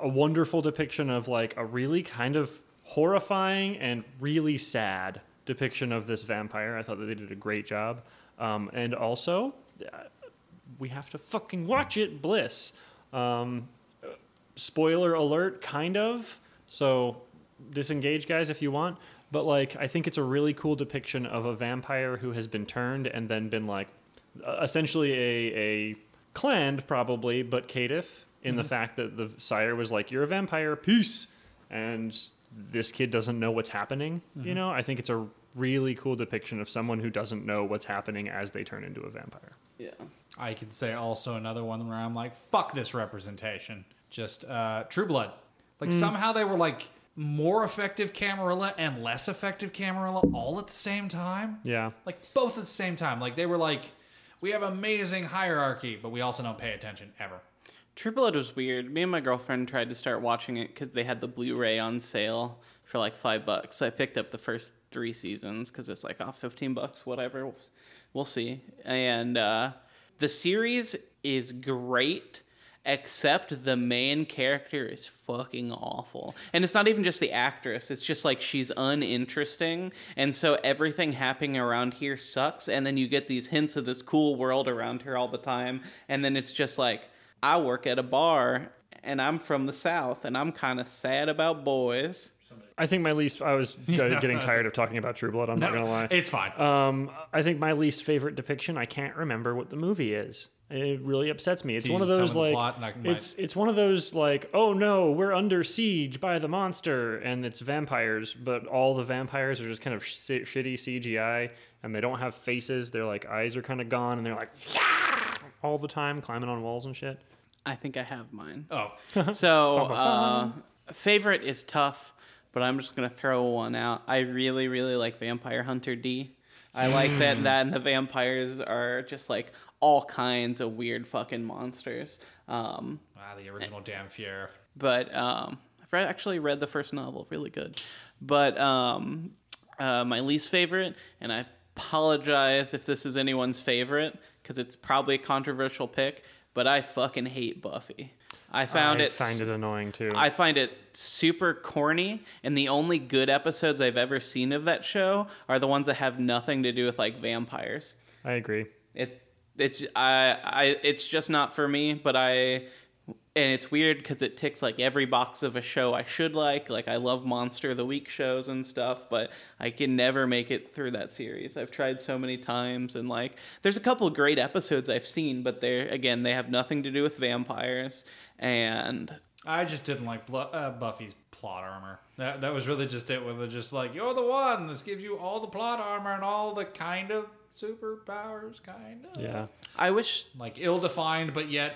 a wonderful depiction of like a really kind of horrifying and really sad depiction of this vampire. I thought that they did a great job. Um, and also, uh, we have to fucking watch it, Bliss. Um, spoiler alert, kind of. So disengage, guys, if you want. But like, I think it's a really cool depiction of a vampire who has been turned and then been like, uh, essentially a a claned probably, but caitiff in the fact that the sire was like, "You're a vampire, peace," and this kid doesn't know what's happening. You know, I think it's a really cool depiction of someone who doesn't know what's happening as they turn into a vampire. Yeah. I could say also another one where I'm like, fuck this representation. Just uh, True Blood. Like somehow they were like more effective Camarilla and less effective Camarilla all at the same time. Yeah. Like both at the same time. Like they were like, we have amazing hierarchy, but we also don't pay attention ever. True Blood was weird. Me and my girlfriend tried to start watching it because they had the Blu-ray on sale for like five bucks. So I picked up the first three seasons because it's like off fifteen bucks, whatever. We'll, we'll see. And uh, the series is great, except the main character is fucking awful. And it's not even just the actress; it's just like she's uninteresting, and so everything happening around here sucks. And then you get these hints of this cool world around her all the time, and then it's just like. I work at a bar and I'm from the South and I'm kind of sad about boys. I think my least. I was uh, getting tired of talking about True Blood. I'm not gonna lie. It's fine. Um, I think my least favorite depiction. I can't remember what the movie is. It really upsets me. It's Can one of those like plot, it's it's one of those like oh no we're under siege by the monster and it's vampires but all the vampires are just kind of sh- shitty CGI and they don't have faces. Their like eyes are kind of gone and they're like all the time climbing on walls and shit. I think I have mine. oh, So, uh, favorite is tough, but I'm just gonna throw one out. I really, really like Vampire Hunter D. I like that that and the vampires are just like all kinds of weird fucking monsters. Um, ah, the original Dhampir. but um, I've read, actually read the first novel, really good. But um, uh, my least favorite, and I apologize if this is anyone's favorite because it's probably a controversial pick, but I fucking hate Buffy. I found I it. find it annoying too. I find it super corny, and the only good episodes I've ever seen of that show are the ones that have nothing to do with like vampires. I agree. It it's I I it's just not for me, but I and it's weird because it ticks like every box of a show I should like. Like I love Monster of the Week shows and stuff, but I can never make it through that series. I've tried so many times, and like there's a couple great episodes I've seen, but they're again they have nothing to do with vampires, and I just didn't like Blu- uh, Buffy's plot armor. That that was really just it. With it just like you're the one. This gives you all the plot armor and all the kind of superpowers, kind of. Yeah. I wish Like ill-defined, but yet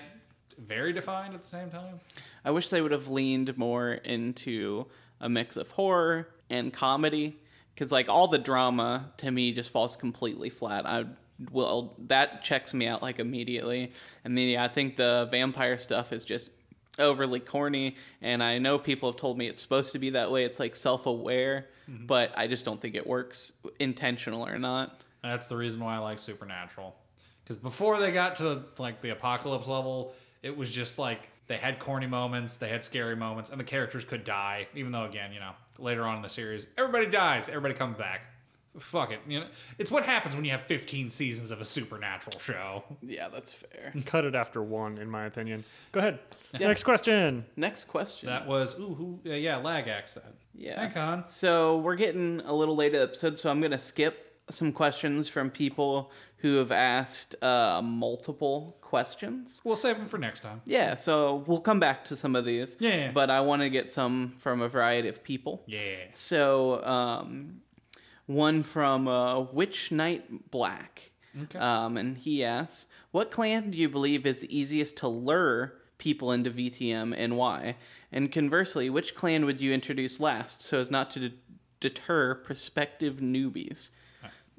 very defined at the same time. I wish they would have leaned more into a mix of horror and comedy because like all the drama to me just falls completely flat. I well that checks me out like immediately, and then yeah, I think the vampire stuff is just overly corny, and I know people have told me it's supposed to be that way. It's like self-aware, mm-hmm. but I just don't think it works intentional or not. That's the reason why I like Supernatural. Because before they got to like the apocalypse level, it was just like they had corny moments, they had scary moments, and the characters could die. Even though, again, you know, later on in the series, everybody dies, everybody comes back. Fuck it. You know, it's what happens when you have 15 seasons of a supernatural show. Yeah, that's fair. Cut it after one, in my opinion. Go ahead. Next question. Next question. That was ooh, who, yeah, yeah, Lagax said. Yeah. Hi, Con. So we're getting a little late to the episode, so I'm gonna skip some questions from people who have asked uh, multiple questions. We'll save them for next time. Yeah, so we'll come back to some of these. Yeah, yeah. But I want to get some from a variety of people. Yeah. So, um, one from uh, Witch Knight Black. Okay. Um, and he asks, What clan do you believe is easiest to lure people into VTM and why? And conversely, which clan would you introduce last so as not to de- deter prospective newbies?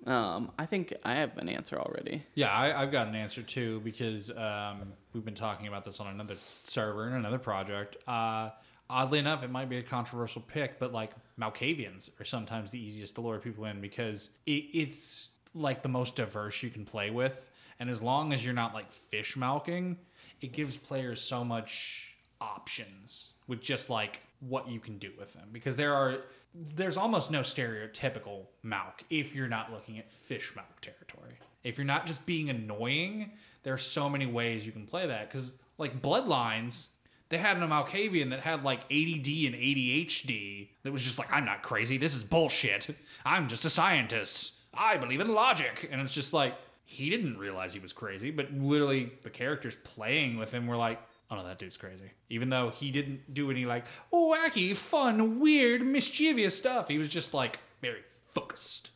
Um, I think I have an answer already. Yeah, I, I've got an answer too because um, we've been talking about this on another server and another project. Uh, oddly enough, it might be a controversial pick, but like Malkavians are sometimes the easiest to lure people in because it, it's like the most diverse you can play with, and as long as you're not like fish malking, it gives players so much options with just like what you can do with them. Because there are there's almost no stereotypical Malk if you're not looking at fish Malk territory. If you're not just being annoying, there's so many ways you can play that. Because like Bloodlines, they had an Malkavian that had like ADD and ADHD that was just like I'm not crazy. This is bullshit. I'm just a scientist. I believe in logic, and it's just like he didn't realize he was crazy, but literally the characters playing with him were like, oh no, that dude's crazy. Even though he didn't do any like wacky, fun, weird, mischievous stuff, he was just like very focused.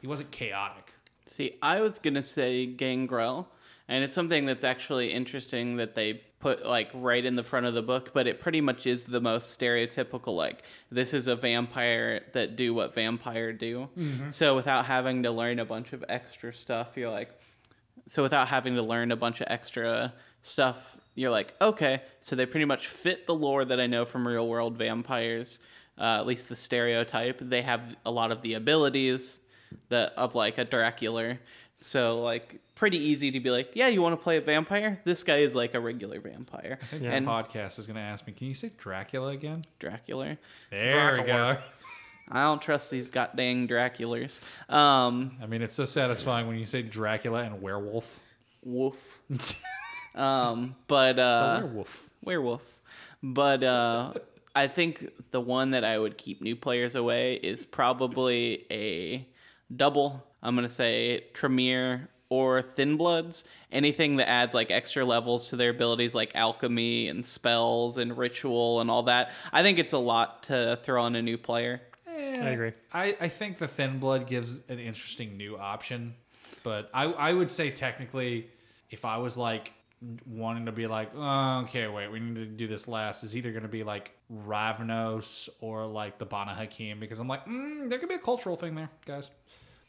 He wasn't chaotic. See, I was gonna say Gangrel, and it's something that's actually interesting that they put like right in the front of the book, but it pretty much is the most stereotypical. Like this is a vampire that do what vampire do. So without having to learn a bunch of extra stuff, you're like, so without having to learn a bunch of extra stuff, you're like, okay, so they pretty much fit the lore that I know from real world vampires. Uh, at least the stereotype. They have a lot of the abilities that of like a Dracula. So like pretty easy to be like, yeah, you want to play a vampire? This guy is like a regular vampire. I think. And the podcast is going to ask me, can you say Dracula again? Dracula. There we go. I don't trust these goddamn Draculas. Um, I mean, it's so satisfying when you say Dracula and werewolf. woof. um, but uh, werewolf. werewolf. But uh, I think the one that I would keep new players away is probably a double. I'm gonna say Tremere or Thin Bloods. Anything that adds like extra levels to their abilities, like alchemy and spells and ritual and all that. I think it's a lot to throw on a new player. I agree. I, I think the thin blood gives an interesting new option, but I I would say technically, if I was like wanting to be like, oh, okay, wait, we need to do this last, is either going to be like Ravnos or like the Banu Haqim because I'm like, mm, there could be a cultural thing there, guys.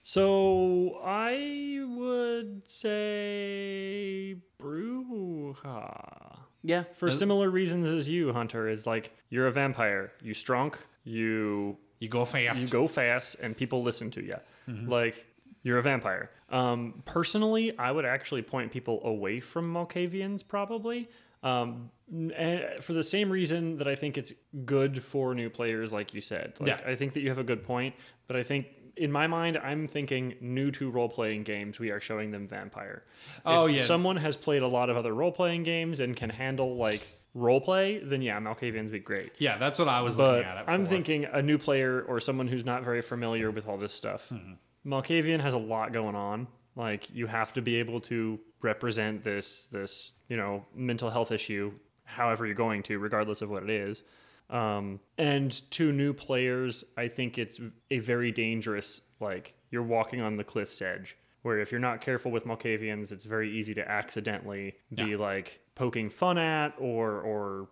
So I would say Brujah. Yeah, For similar reasons as you, Hunter, is like you're a vampire. You strong, you You go fast. you go fast, and people listen to you. Like you're a vampire. Um, personally, I would actually point people away from Malkavians, probably. Um, and for the same reason that I think it's good for new players, like you said. Like, Yeah. I think that you have a good point, but I think in my mind, I'm thinking new to role playing games, we are showing them vampire. Oh, if yeah. Someone has played a lot of other role playing games and can handle like role play, then yeah, Malkavians would be great. Yeah, that's what I was But looking at I'm thinking a new player or someone who's not very familiar with all this stuff. Hmm. Malkavian has a lot going on. Like you have to be able to represent this this you know mental health issue, however you're going to, regardless of what it is. Um, and to new players, I think it's a very dangerous. Like you're walking on the cliff's edge, where if you're not careful with Malkavians, it's very easy to accidentally be Yeah. like poking fun at or or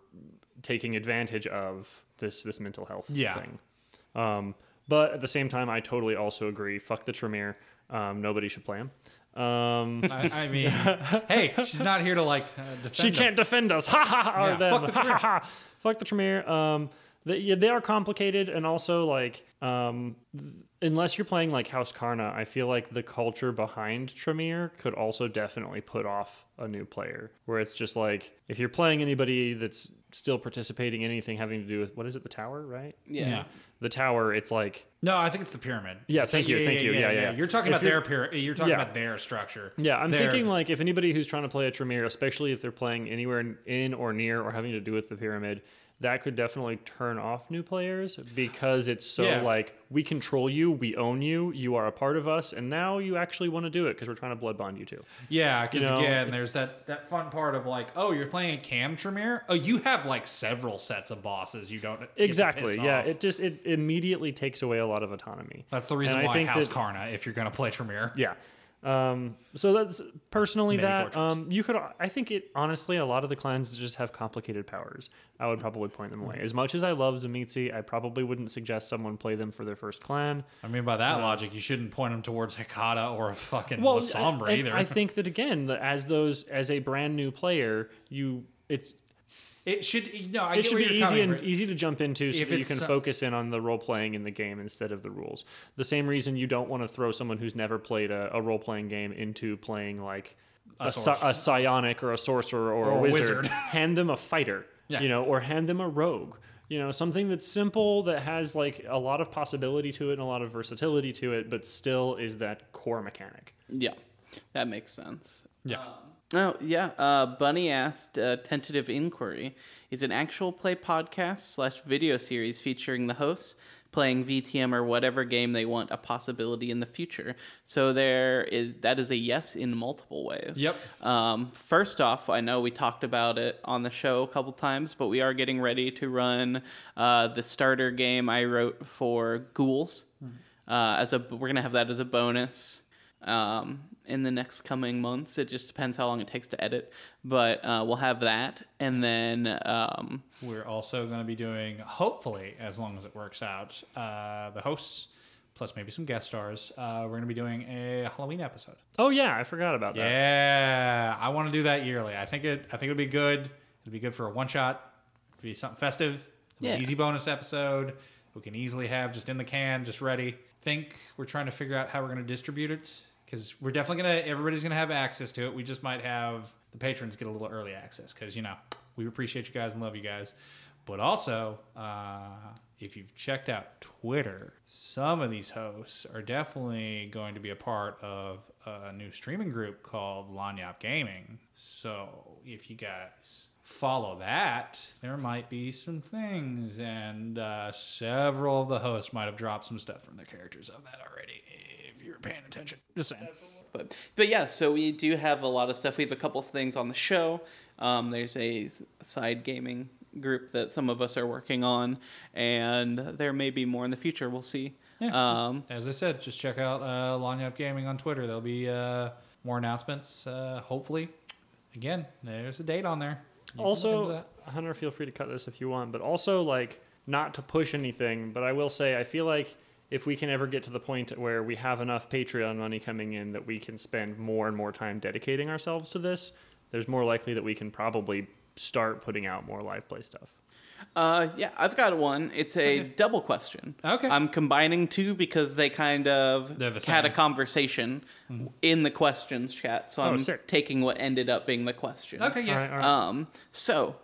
taking advantage of this this mental health Yeah. thing. Um, but at the same time, I totally also agree. Fuck the Tremere. Um, nobody should play him. Um, I, I mean, hey, she's not here to like uh, defend. she them. can't defend us. Ha ha ha. Or Yeah, them. fuck the Ha, ha, Tremere. ha. Fuck the Tremere. Um, they, yeah, they are complicated, and also like um, th- unless you're playing like House Carna, I feel like the culture behind Tremere could also definitely put off a new player. Where it's just like if you're playing anybody that's still participating in anything having to do with what is it, the tower, right? Yeah. Yeah. The tower, it's like No, I think it's the pyramid. Yeah, thank you, thank you. Yeah, yeah. You're talking If about you're- their pyramid. You're talking Yeah. about their structure. Yeah, I'm Their- thinking like if anybody who's trying to play a Tremere, especially if they're playing anywhere in or near or having to do with the pyramid, that could definitely turn off new players because it's so Yeah. like we control you, we own you, you are a part of us, and now you actually want to do it because we're trying to blood bond you too. Yeah, because You know, again, there's that that fun part of like, oh, you're playing a Cam Tremere. Oh, you have like several sets of bosses. You don't Exactly. Yeah, off. it just it immediately takes away a lot of autonomy. That's the reason and I why think House that- Carna, if you're going to play Tremere. Yeah. Um, so that's personally Many that um, you could. I think it honestly a lot of the clans just have complicated powers. I would probably point them away. As much as I love Tzimisce, I probably wouldn't suggest someone play them for their first clan. I mean, by that logic, you shouldn't point them towards Hecata or a fucking Well, Lasombra either. I think that again, as those as a brand new player, you it's it should. No, I it should be easy and from. easy to jump into so If that you can so- focus in on the role playing in the game instead of the rules. The same reason you don't want to throw someone who's never played a, a role playing game into playing like a, A psi- a psionic or a sorcerer or, Or a a wizard. wizard. hand them a fighter, Yeah. you know, or hand them a rogue. You know, something that's simple that has like a lot of possibility to it and a lot of versatility to it, but still is that core mechanic. Yeah, that makes sense. Yeah. Um, Oh, yeah. Uh, Bunny asked uh, Tentative Inquiry is an actual play podcast slash video series featuring the hosts playing VTM or whatever game they want a possibility in the future. So there is that is a yes in multiple ways. Yep. Um, first off, I know we talked about it on the show a couple times, but we are getting ready to run uh, the starter game I wrote for Ghouls. Uh, as a we're gonna have that as a bonus um, in the next coming months. It just depends how long it takes to edit, but uh, we'll have that, and then um, We're also going to be doing, hopefully, as long as it works out, uh, the hosts plus maybe some guest stars. Uh, we're going to be doing a Halloween episode. Oh yeah, I forgot about that. Yeah, I want to do that yearly. I think it. I think it'd be good. It'd be good for a one shot. It'd be something festive. It'd be an Yeah. easy bonus episode. We can easily have just in the can, just ready. Think we're trying to figure out how we're going to distribute it because we're definitely gonna. Everybody's gonna have access to it. We just might have the patrons get a little early access because you know we appreciate you guys and love you guys. But also, uh, if you've checked out Twitter, some of these hosts are definitely going to be a part of a new streaming group called Lanyap Gaming. So if you guys follow that, there might be some things, and uh, several of the hosts might have dropped some stuff from their characters of that already. If you were paying attention, just saying. But but yeah, so we do have a lot of stuff. We have a couple things on the show. Um, there's a side gaming group that some of us are working on, and there may be more in the future. We'll see. Yeah, just- um, as I said, just check out uh, Lanyap Gaming on Twitter. There'll be uh, more announcements. Uh, hopefully, again, there's a date on there. You can look into also that. hunter feel free to cut this if you want but also like not to push anything but i will say i feel like if we can ever get to the point where we have enough patreon money coming in that we can spend more and more time dedicating ourselves to this there's more likely that we can probably start putting out more live play stuff Uh, yeah, I've got one. It's a Okay. double question. Okay. I'm combining two because they kind of They're the had a same. conversation in the questions chat. So Oh, I'm sick. taking what ended up being the question. Okay, yeah. all right, all right. Um, so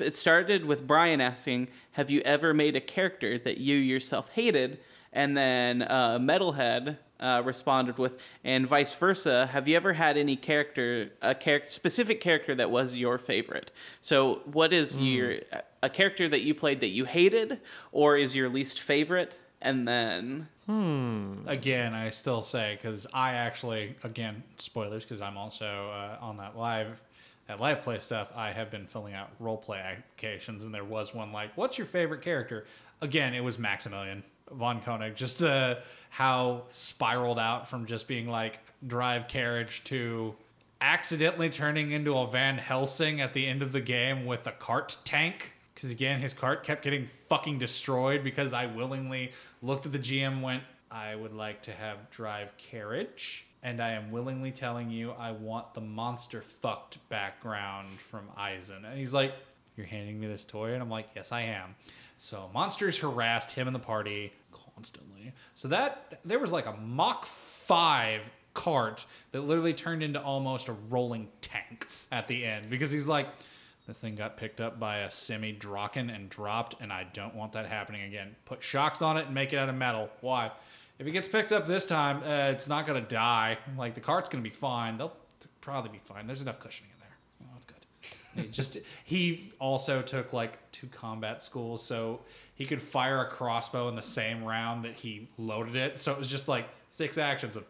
it started with Brian asking, "Have you ever made a character that you yourself hated?" And then uh, Metalhead uh, responded with, "And vice versa. Have you ever had any character, a character, specific character that was your favorite? So, what is your a character that you played that you hated, or is your least favorite?" And then, hmm. Again, I still say because I actually, again, spoilers because I'm also uh, on that live, that live play stuff. I have been filling out role play applications, and there was one like, "What's your favorite character?" Again, it was Maximilian von Koenig. Just uh, how spiraled out from just being like drive carriage to accidentally turning into a Van Helsing at the end of the game with a cart tank. Because again, his cart kept getting fucking destroyed because I willingly looked at the GM went, I would like to have drive carriage. And I am willingly telling you, I want the monster fucked background from Eisen. And he's like, You're handing me this toy? And I'm like, Yes, I am. So monsters harassed him and the party constantly. So that there was like a Mach 5 cart that literally turned into almost a rolling tank at the end because he's like this thing got picked up by a semi Draken and dropped, and I don't want that happening again. Put shocks on it and make it out of metal. Why? If it gets picked up this time, uh, it's not gonna die. Like the cart's gonna be fine. They'll probably be fine. There's enough cushioning in there. Oh, that's good. He just he also took like two combat schools, so he could fire a crossbow in the same round that he loaded it. So it was just like six actions of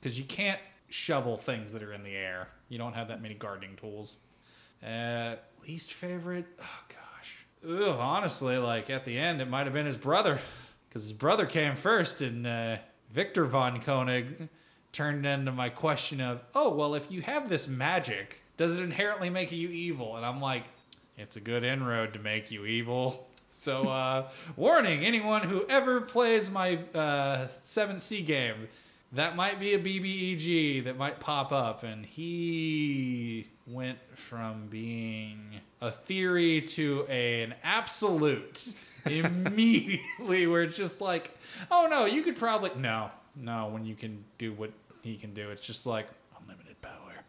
because you can't shovel things that are in the air. You don't have that many gardening tools. Uh, least favorite? Oh gosh. Ugh, honestly, like at the end, it might have been his brother, because his brother came first, and uh, Victor von Koenig turned into my question of, oh well, if you have this magic, does it inherently make you evil? And I'm like, it's a good inroad to make you evil. So, uh, warning anyone who ever plays my uh, 7C game, that might be a BBEG that might pop up. And he went from being a theory to an absolute immediately, where it's just like, oh no, you could probably. No, no, when you can do what he can do, it's just like unlimited power.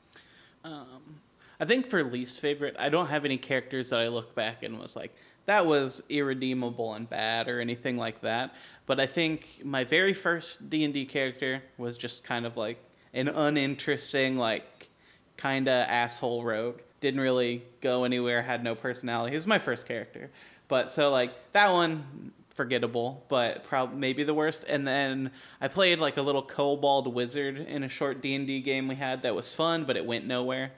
Um, I think for least favorite, I don't have any characters that I look back and was like, that was irredeemable and bad or anything like that. But I think my very first D and D character was just kind of like an uninteresting, like kind of asshole rogue. Didn't really go anywhere. Had no personality. He was my first character. But so like that one forgettable, but probably maybe the worst. And then I played like a little kobold wizard in a short D and D game we had that was fun, but it went nowhere.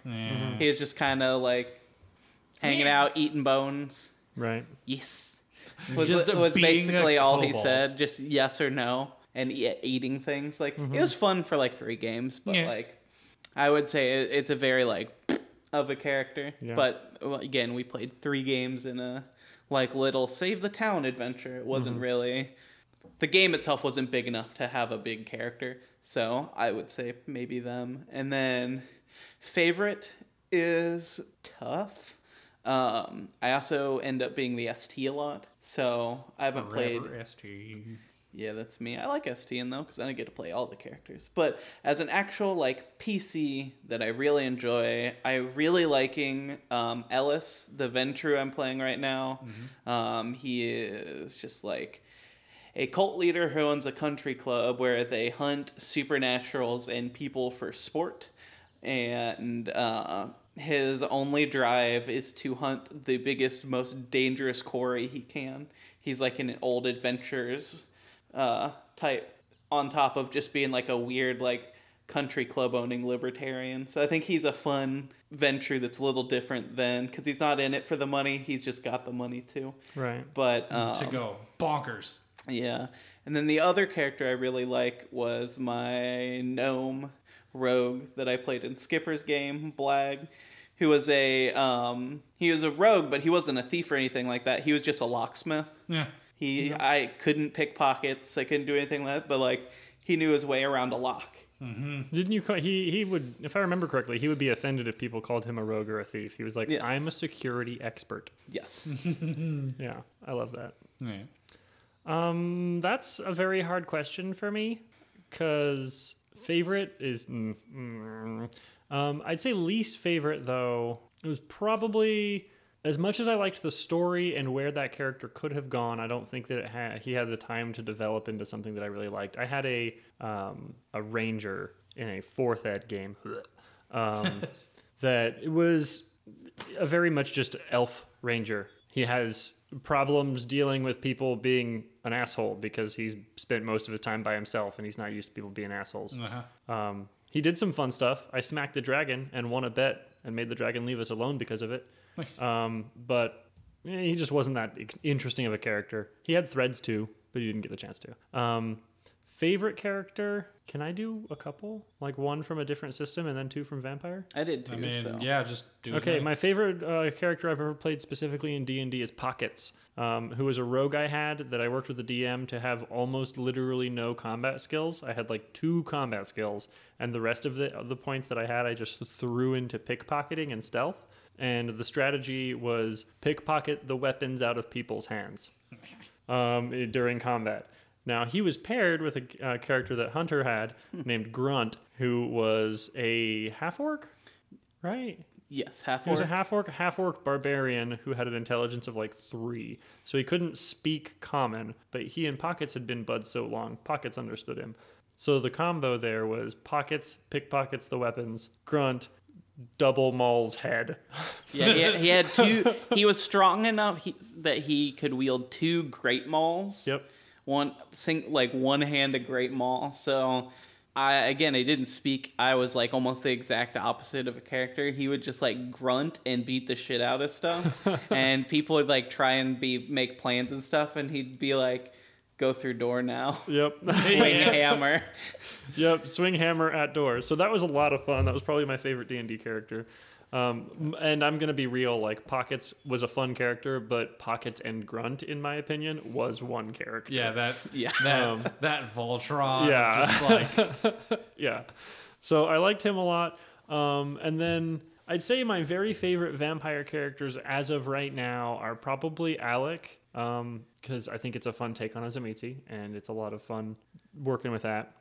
He was just kind of like hanging out, eating bones. Right. Yes, was, Just was basically all he said. Just yes or no, and e- eating things. Like it was fun for like three games, but Yeah. like I would say it, it's a very like of a character. Yeah. But well, again, we played three games in a like little save the town adventure. It wasn't really the game itself wasn't big enough to have a big character. So I would say maybe them. And then favorite is tough. Um, I also end up being the ST a lot. So I haven't played. ST. Yeah, that's me. I like STN though because then I get to play all the characters. But as an actual like PC that I really enjoy, I really liking um, Ellis, the Ventrue I'm playing right now. Um, he is just like a cult leader who owns a country club where they hunt supernaturals and people for sport. And uh, his only drive is to hunt the biggest, most dangerous quarry he can. He's like an old adventures uh, type, on top of just being like a weird, like country club owning libertarian. So I think he's a fun Ventrue that's a little different than because he's not in it for the money. He's just got the money too. Right. But um, to go bonkers. yeah. And then the other character I really like was my gnome rogue that I played in Skipper's game, Blag, who was a um, he was a rogue, but he wasn't a thief or anything like that. He was just a locksmith. Yeah. He I couldn't pick pockets. I couldn't do anything like that, but like he knew his way around a lock. Didn't you call he he would if I remember correctly, he would be offended if people called him a rogue or a thief. He was like, Yeah. I'm a security expert. Yes. Yeah, I love that. Yeah. Um, that's a very hard question for me because favorite is. Mm, mm, um, I'd say least favorite though. It was probably as much as I liked the story and where that character could have gone. I don't think that it ha- he had the time to develop into something that I really liked. I had a um, a ranger in a fourth ed game um, that it was a very much just elf ranger. He has problems dealing with people being an asshole because he's spent most of his time by himself and he's not used to people being assholes. Uh-huh. Um, he did some fun stuff. I smacked the dragon and won a bet and made the dragon leave us alone because of it. Nice. Um, but eh, he just wasn't that interesting of a character. He had threads too, but he didn't get the chance to. Um, favorite character? Can I do a couple? Like one from a different system and then two from Vampire? I did too. I mean, so. yeah, just do Okay, it. my favorite uh, character I've ever played specifically in D and D is Pockets, um, who was a rogue I had that I worked with the DM to have almost literally no combat skills. I had like two combat skills, and the rest of the of the points that I had I just threw into pickpocketing and stealth. And the strategy was pickpocket the weapons out of people's hands. um, during combat. Now he was paired with a uh, character that Hunter had named Grunt, who was a half orc, right? Yes, half orc. He was a half orc, half orc barbarian who had an intelligence of like three. So he couldn't speak common, but he and Pockets had been buds so long, Pockets understood him. So the combo there was Pockets pickpockets the weapons, Grunt double Maul's head. Yeah, he had, he had two. He was strong enough he, that he could wield two great mauls. Yep. One sing like one hand a great maul. So I again, I didn't speak. I was like almost the exact opposite of a character. He would just like grunt and beat the shit out of stuff, and people would like try and be make plans and stuff, and he'd be like, "Go through door now." Yep. Swing hammer. Yep, swing hammer at doors. So that was a lot of fun. That was probably my favorite D and D character. Um, and I'm gonna be real. Like Pockets was a fun character, but Pockets and Grunt, in my opinion, was one character. Yeah, that Yeah. that Um, that Voltron. yeah. just like yeah. So I liked him a lot. Um, and then I'd say my very favorite vampire characters as of right now are probably Alec, because I think it's a fun take on a Tzimisce, and it's a lot of fun working with that.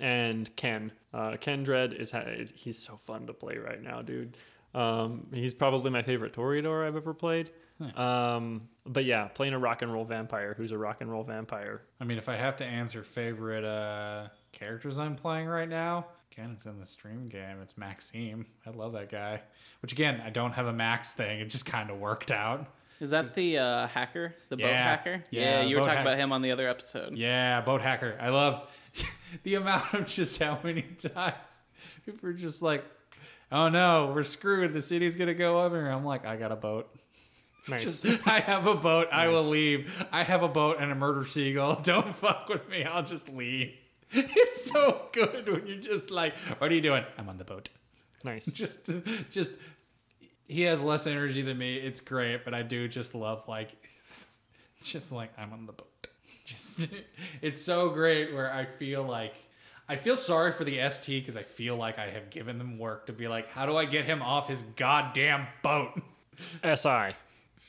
And Ken, uh, Ken Dread is ha- he's so fun to play right now, dude. Um, he's probably my favorite Toreador I've ever played. Um, but yeah, playing a rock and roll vampire who's a rock and roll vampire. I mean, if I have to answer favorite uh, characters I'm playing right now, again, it's in the stream game. It's Maxime. I love that guy. Which again, I don't have a max thing. It just kind of worked out. Is that the uh, hacker, the boat hacker? Yeah, yeah you were talking hack- about him on the other episode. Yeah, boat hacker. I love the amount of just how many times people are just like, "Oh no, we're screwed. The city's gonna go over." I'm like, I got a boat. Nice. Just, I have a boat. I will leave. I have a boat and a murder seagull. Don't fuck with me. I'll just leave. It's so good when you're just like, "What are you doing?" I'm on the boat. nice. Just, just. He has less energy than me. It's great, but I do just love like, just like I'm on the boat. Just, it's so great where I feel like. I feel sorry for the ST because I feel like I have given them work to be like, how do I get him off his goddamn boat? SI.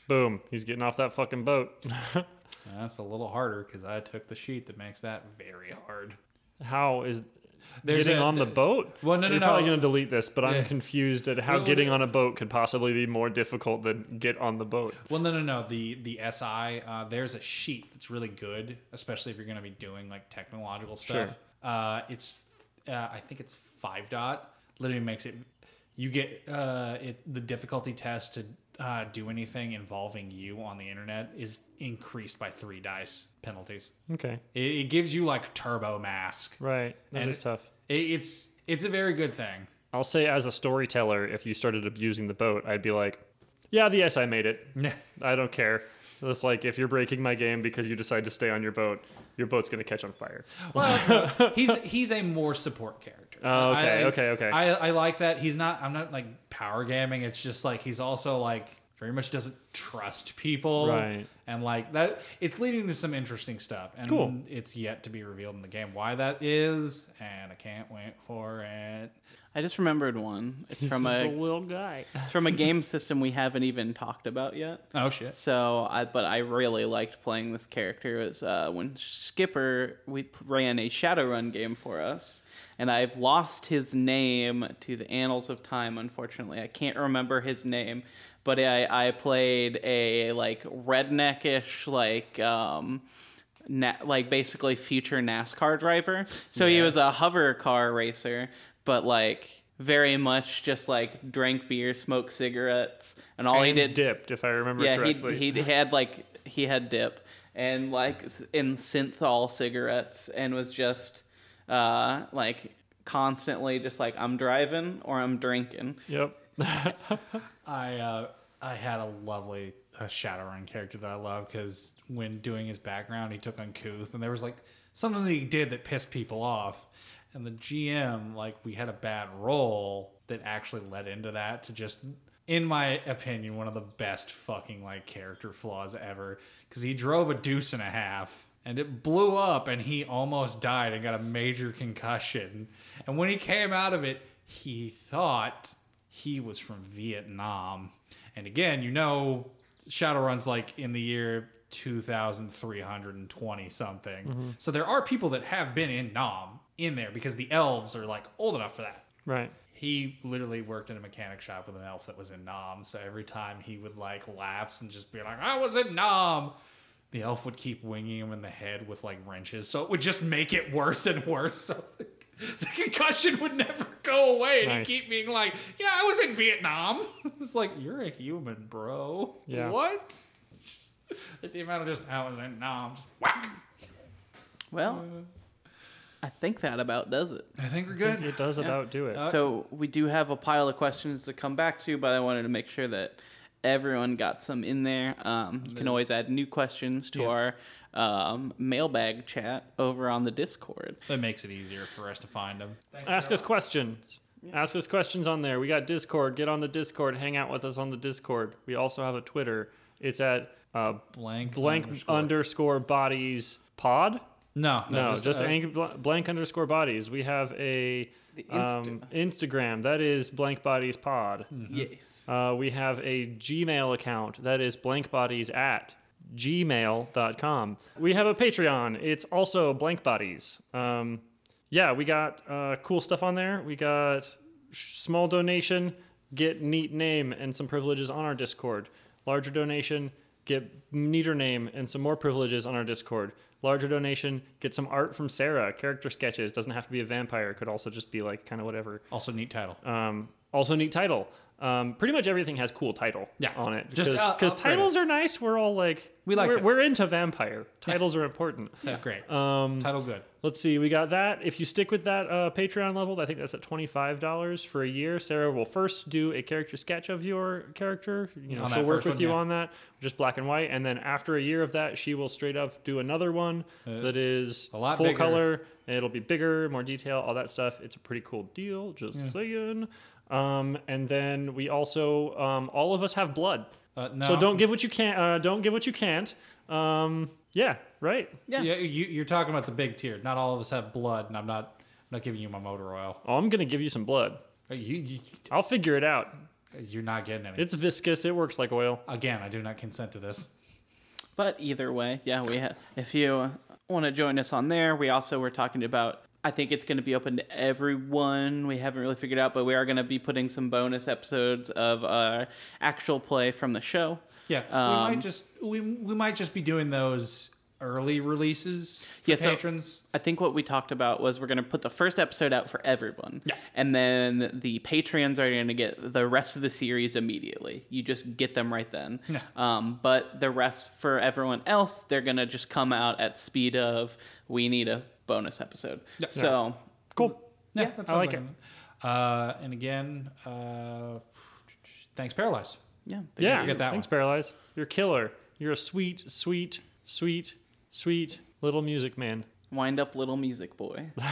Boom. He's getting off that fucking boat. That's a little harder because I took the sheet that makes that very hard. How is There's getting a- on the boat? Well, no, no, You're no. probably going to delete this, but Yeah. I'm confused at how Well, getting well, on a boat could possibly be more difficult than get on the boat. Well, no, no, no. The the SI, uh, there's a sheet that's really good, especially if you're going to be doing like technological stuff. Sure. Uh, it's, uh, I think it's five dot. Literally makes it. You get uh, it. The difficulty test to uh, do anything involving you on the internet is increased by three dice penalties. Okay. It, it gives you like turbo mask. Right. That is And- tough. It, it's it's a very good thing. I'll say as a storyteller, if you started abusing the boat, I'd be like, yeah, the I made it. I don't care. It's like if you're breaking my game because you decide to stay on your boat, your boat's going to catch on fire. Well, he's he's a more support character. Oh, okay, I- okay, okay. I, I like that. He's not. I'm not like power gaming. It's just like he's also like very much doesn't trust people. Right. And like that, it's leading to some interesting stuff. And Cool. it's yet to be revealed in the game why that is, and I can't wait for it. I just remembered one. It's from He's a, little guy. it's from a game system we haven't even talked about yet. Oh shit. So, I but I really liked playing this character. It was uh, when Skipper we ran a Shadowrun game for us, and I've lost his name to the annals of time. Unfortunately, I can't remember his name, but I I played a like redneckish like um. Na- like basically future NASCAR driver. So he was a hover car racer, but like very much just like drank beer, smoked cigarettes, and all he did dipped, if I remember yeah, correctly. he he had like he had dip and like in synthol cigarettes and was just uh like constantly just like I'm driving or I'm drinking. Yep. I uh, I had a lovely uh, Shadowrun character that I love because when doing his background, he took uncouth, and there was like something that he did that pissed people off, and the GM like we had a bad roll that actually led into that to just. In my opinion, one of the best fucking like character flaws ever, because he drove a deuce and a half, and it blew up, and he almost died and got a major concussion. And when he came out of it, he thought he was from Vietnam. And again, you know, Shadowrun's like in the year 2320 something. Mm-hmm. So there are people that have been in Nam in there because the elves are like old enough for that. Right. He literally worked in a mechanic shop with an elf that was in Nam. So every time he would like lapse and just be like, I was in Nam, the elf would keep winging him in the head with like wrenches. So it would just make it worse and worse. So the concussion would never go away. And Nice. he'd keep being like, Yeah, I was in Vietnam. It's like, You're a human, bro. Yeah. What? Just- the amount of just, I was in Nam. Just whack. Well, I think that about does it. I think we're good. It does about do it. Uh, So we do have a pile of questions to come back to, but I wanted to make sure that everyone got some in there. Um, you can always add new questions to Yeah. our um, mailbag chat over on the Discord. That makes it easier for us to find them. Ask us questions. Ask us questions on there. We got Discord. Get on the Discord. Hang out with us on the Discord. We also have a Twitter. It's at uh, Blank blank underscore. underscore bodies pod. No, No, just, uh, ang- blank underscore bodies. We have a The um, Instagram that is blank bodies pod. Yes. Uh, we have a Gmail account that is blank bodies at gmail.com. We have a Patreon. It's also blank bodies. Um, yeah, we got uh, cool stuff on there. We got sh- small donation, get neat name and some privileges on our Discord. Larger donation, get neater name and some more privileges on our Discord. Larger donation, get some art from Sarah, character sketches. Doesn't have to be a vampire. Could also just be like kind of whatever. also neat title. Um, also, neat title. Um, pretty much everything has cool title Yeah. on it. Just, Because uh, upgrade titles are nice. We're all like, We like we're, we're into vampire. Titles are important. Yeah, great. Um, title good. let's see. We got that. If you stick with that uh, Patreon level, I think that's at $25 for a year. Sarah will first do a character sketch of your character. You know, On she'll work with one, you yeah. on that, just black and white. And then after a year of that, she will straight up do another one that is Uh, a lot full bigger. color. It'll be bigger, more detail, all that stuff. It's a pretty cool deal. Just saying. Um, and then we also, um, all of us have blood. Uh, no. So don't give what you can't. Uh, don't give what you can't. Um, yeah, right. Yeah. Yeah, you, you're talking about the big tier. Not all of us have blood, and I'm not. I'm not giving you my motor oil. Oh, I'm gonna give you some blood. Uh, You, you, I'll figure it out. you're not getting any. It's viscous. It works like oil. Again, I do not consent to this. But either way, yeah, we ha- if you want to join us on there, we also were talking about. I think it's going to be open to everyone. We haven't really figured out, but we are going to be putting some bonus episodes of uh, actual play from the show. Yeah, we Um, might just we, we might just be doing those early releases for Yeah, so- patrons. I think what we talked about was we're going to put the first episode out for everyone. Yeah. And then the Patreons are going to get the rest of the series immediately. You just get them right then. Yeah. Um, but the rest for everyone else, they're going to just come out at speed of we need a bonus episode. Yeah. So, Cool. yeah, yeah, that I sounds like it. Uh, and again, uh, thanks, Paralyzed. yeah. Yeah. forget that Thanks, Paralyze. You're a killer. You're a sweet, sweet, sweet, sweet little music man. Wind up little music boy.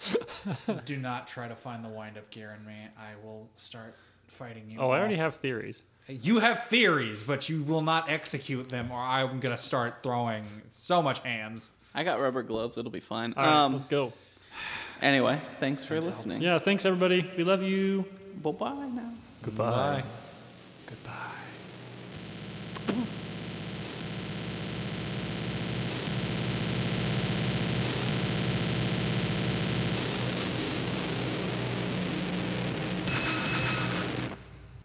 Do not try to find the wind up gear in me. I will start fighting you. Oh, I already have theories. You have theories, but you will not execute them, or I'm gonna start throwing so much hands. I got rubber gloves. It'll be fine. All right, um, let's go. anyway, thanks for listening. Yeah, thanks everybody. We love you. Bye bye now. Goodbye. Goodbye.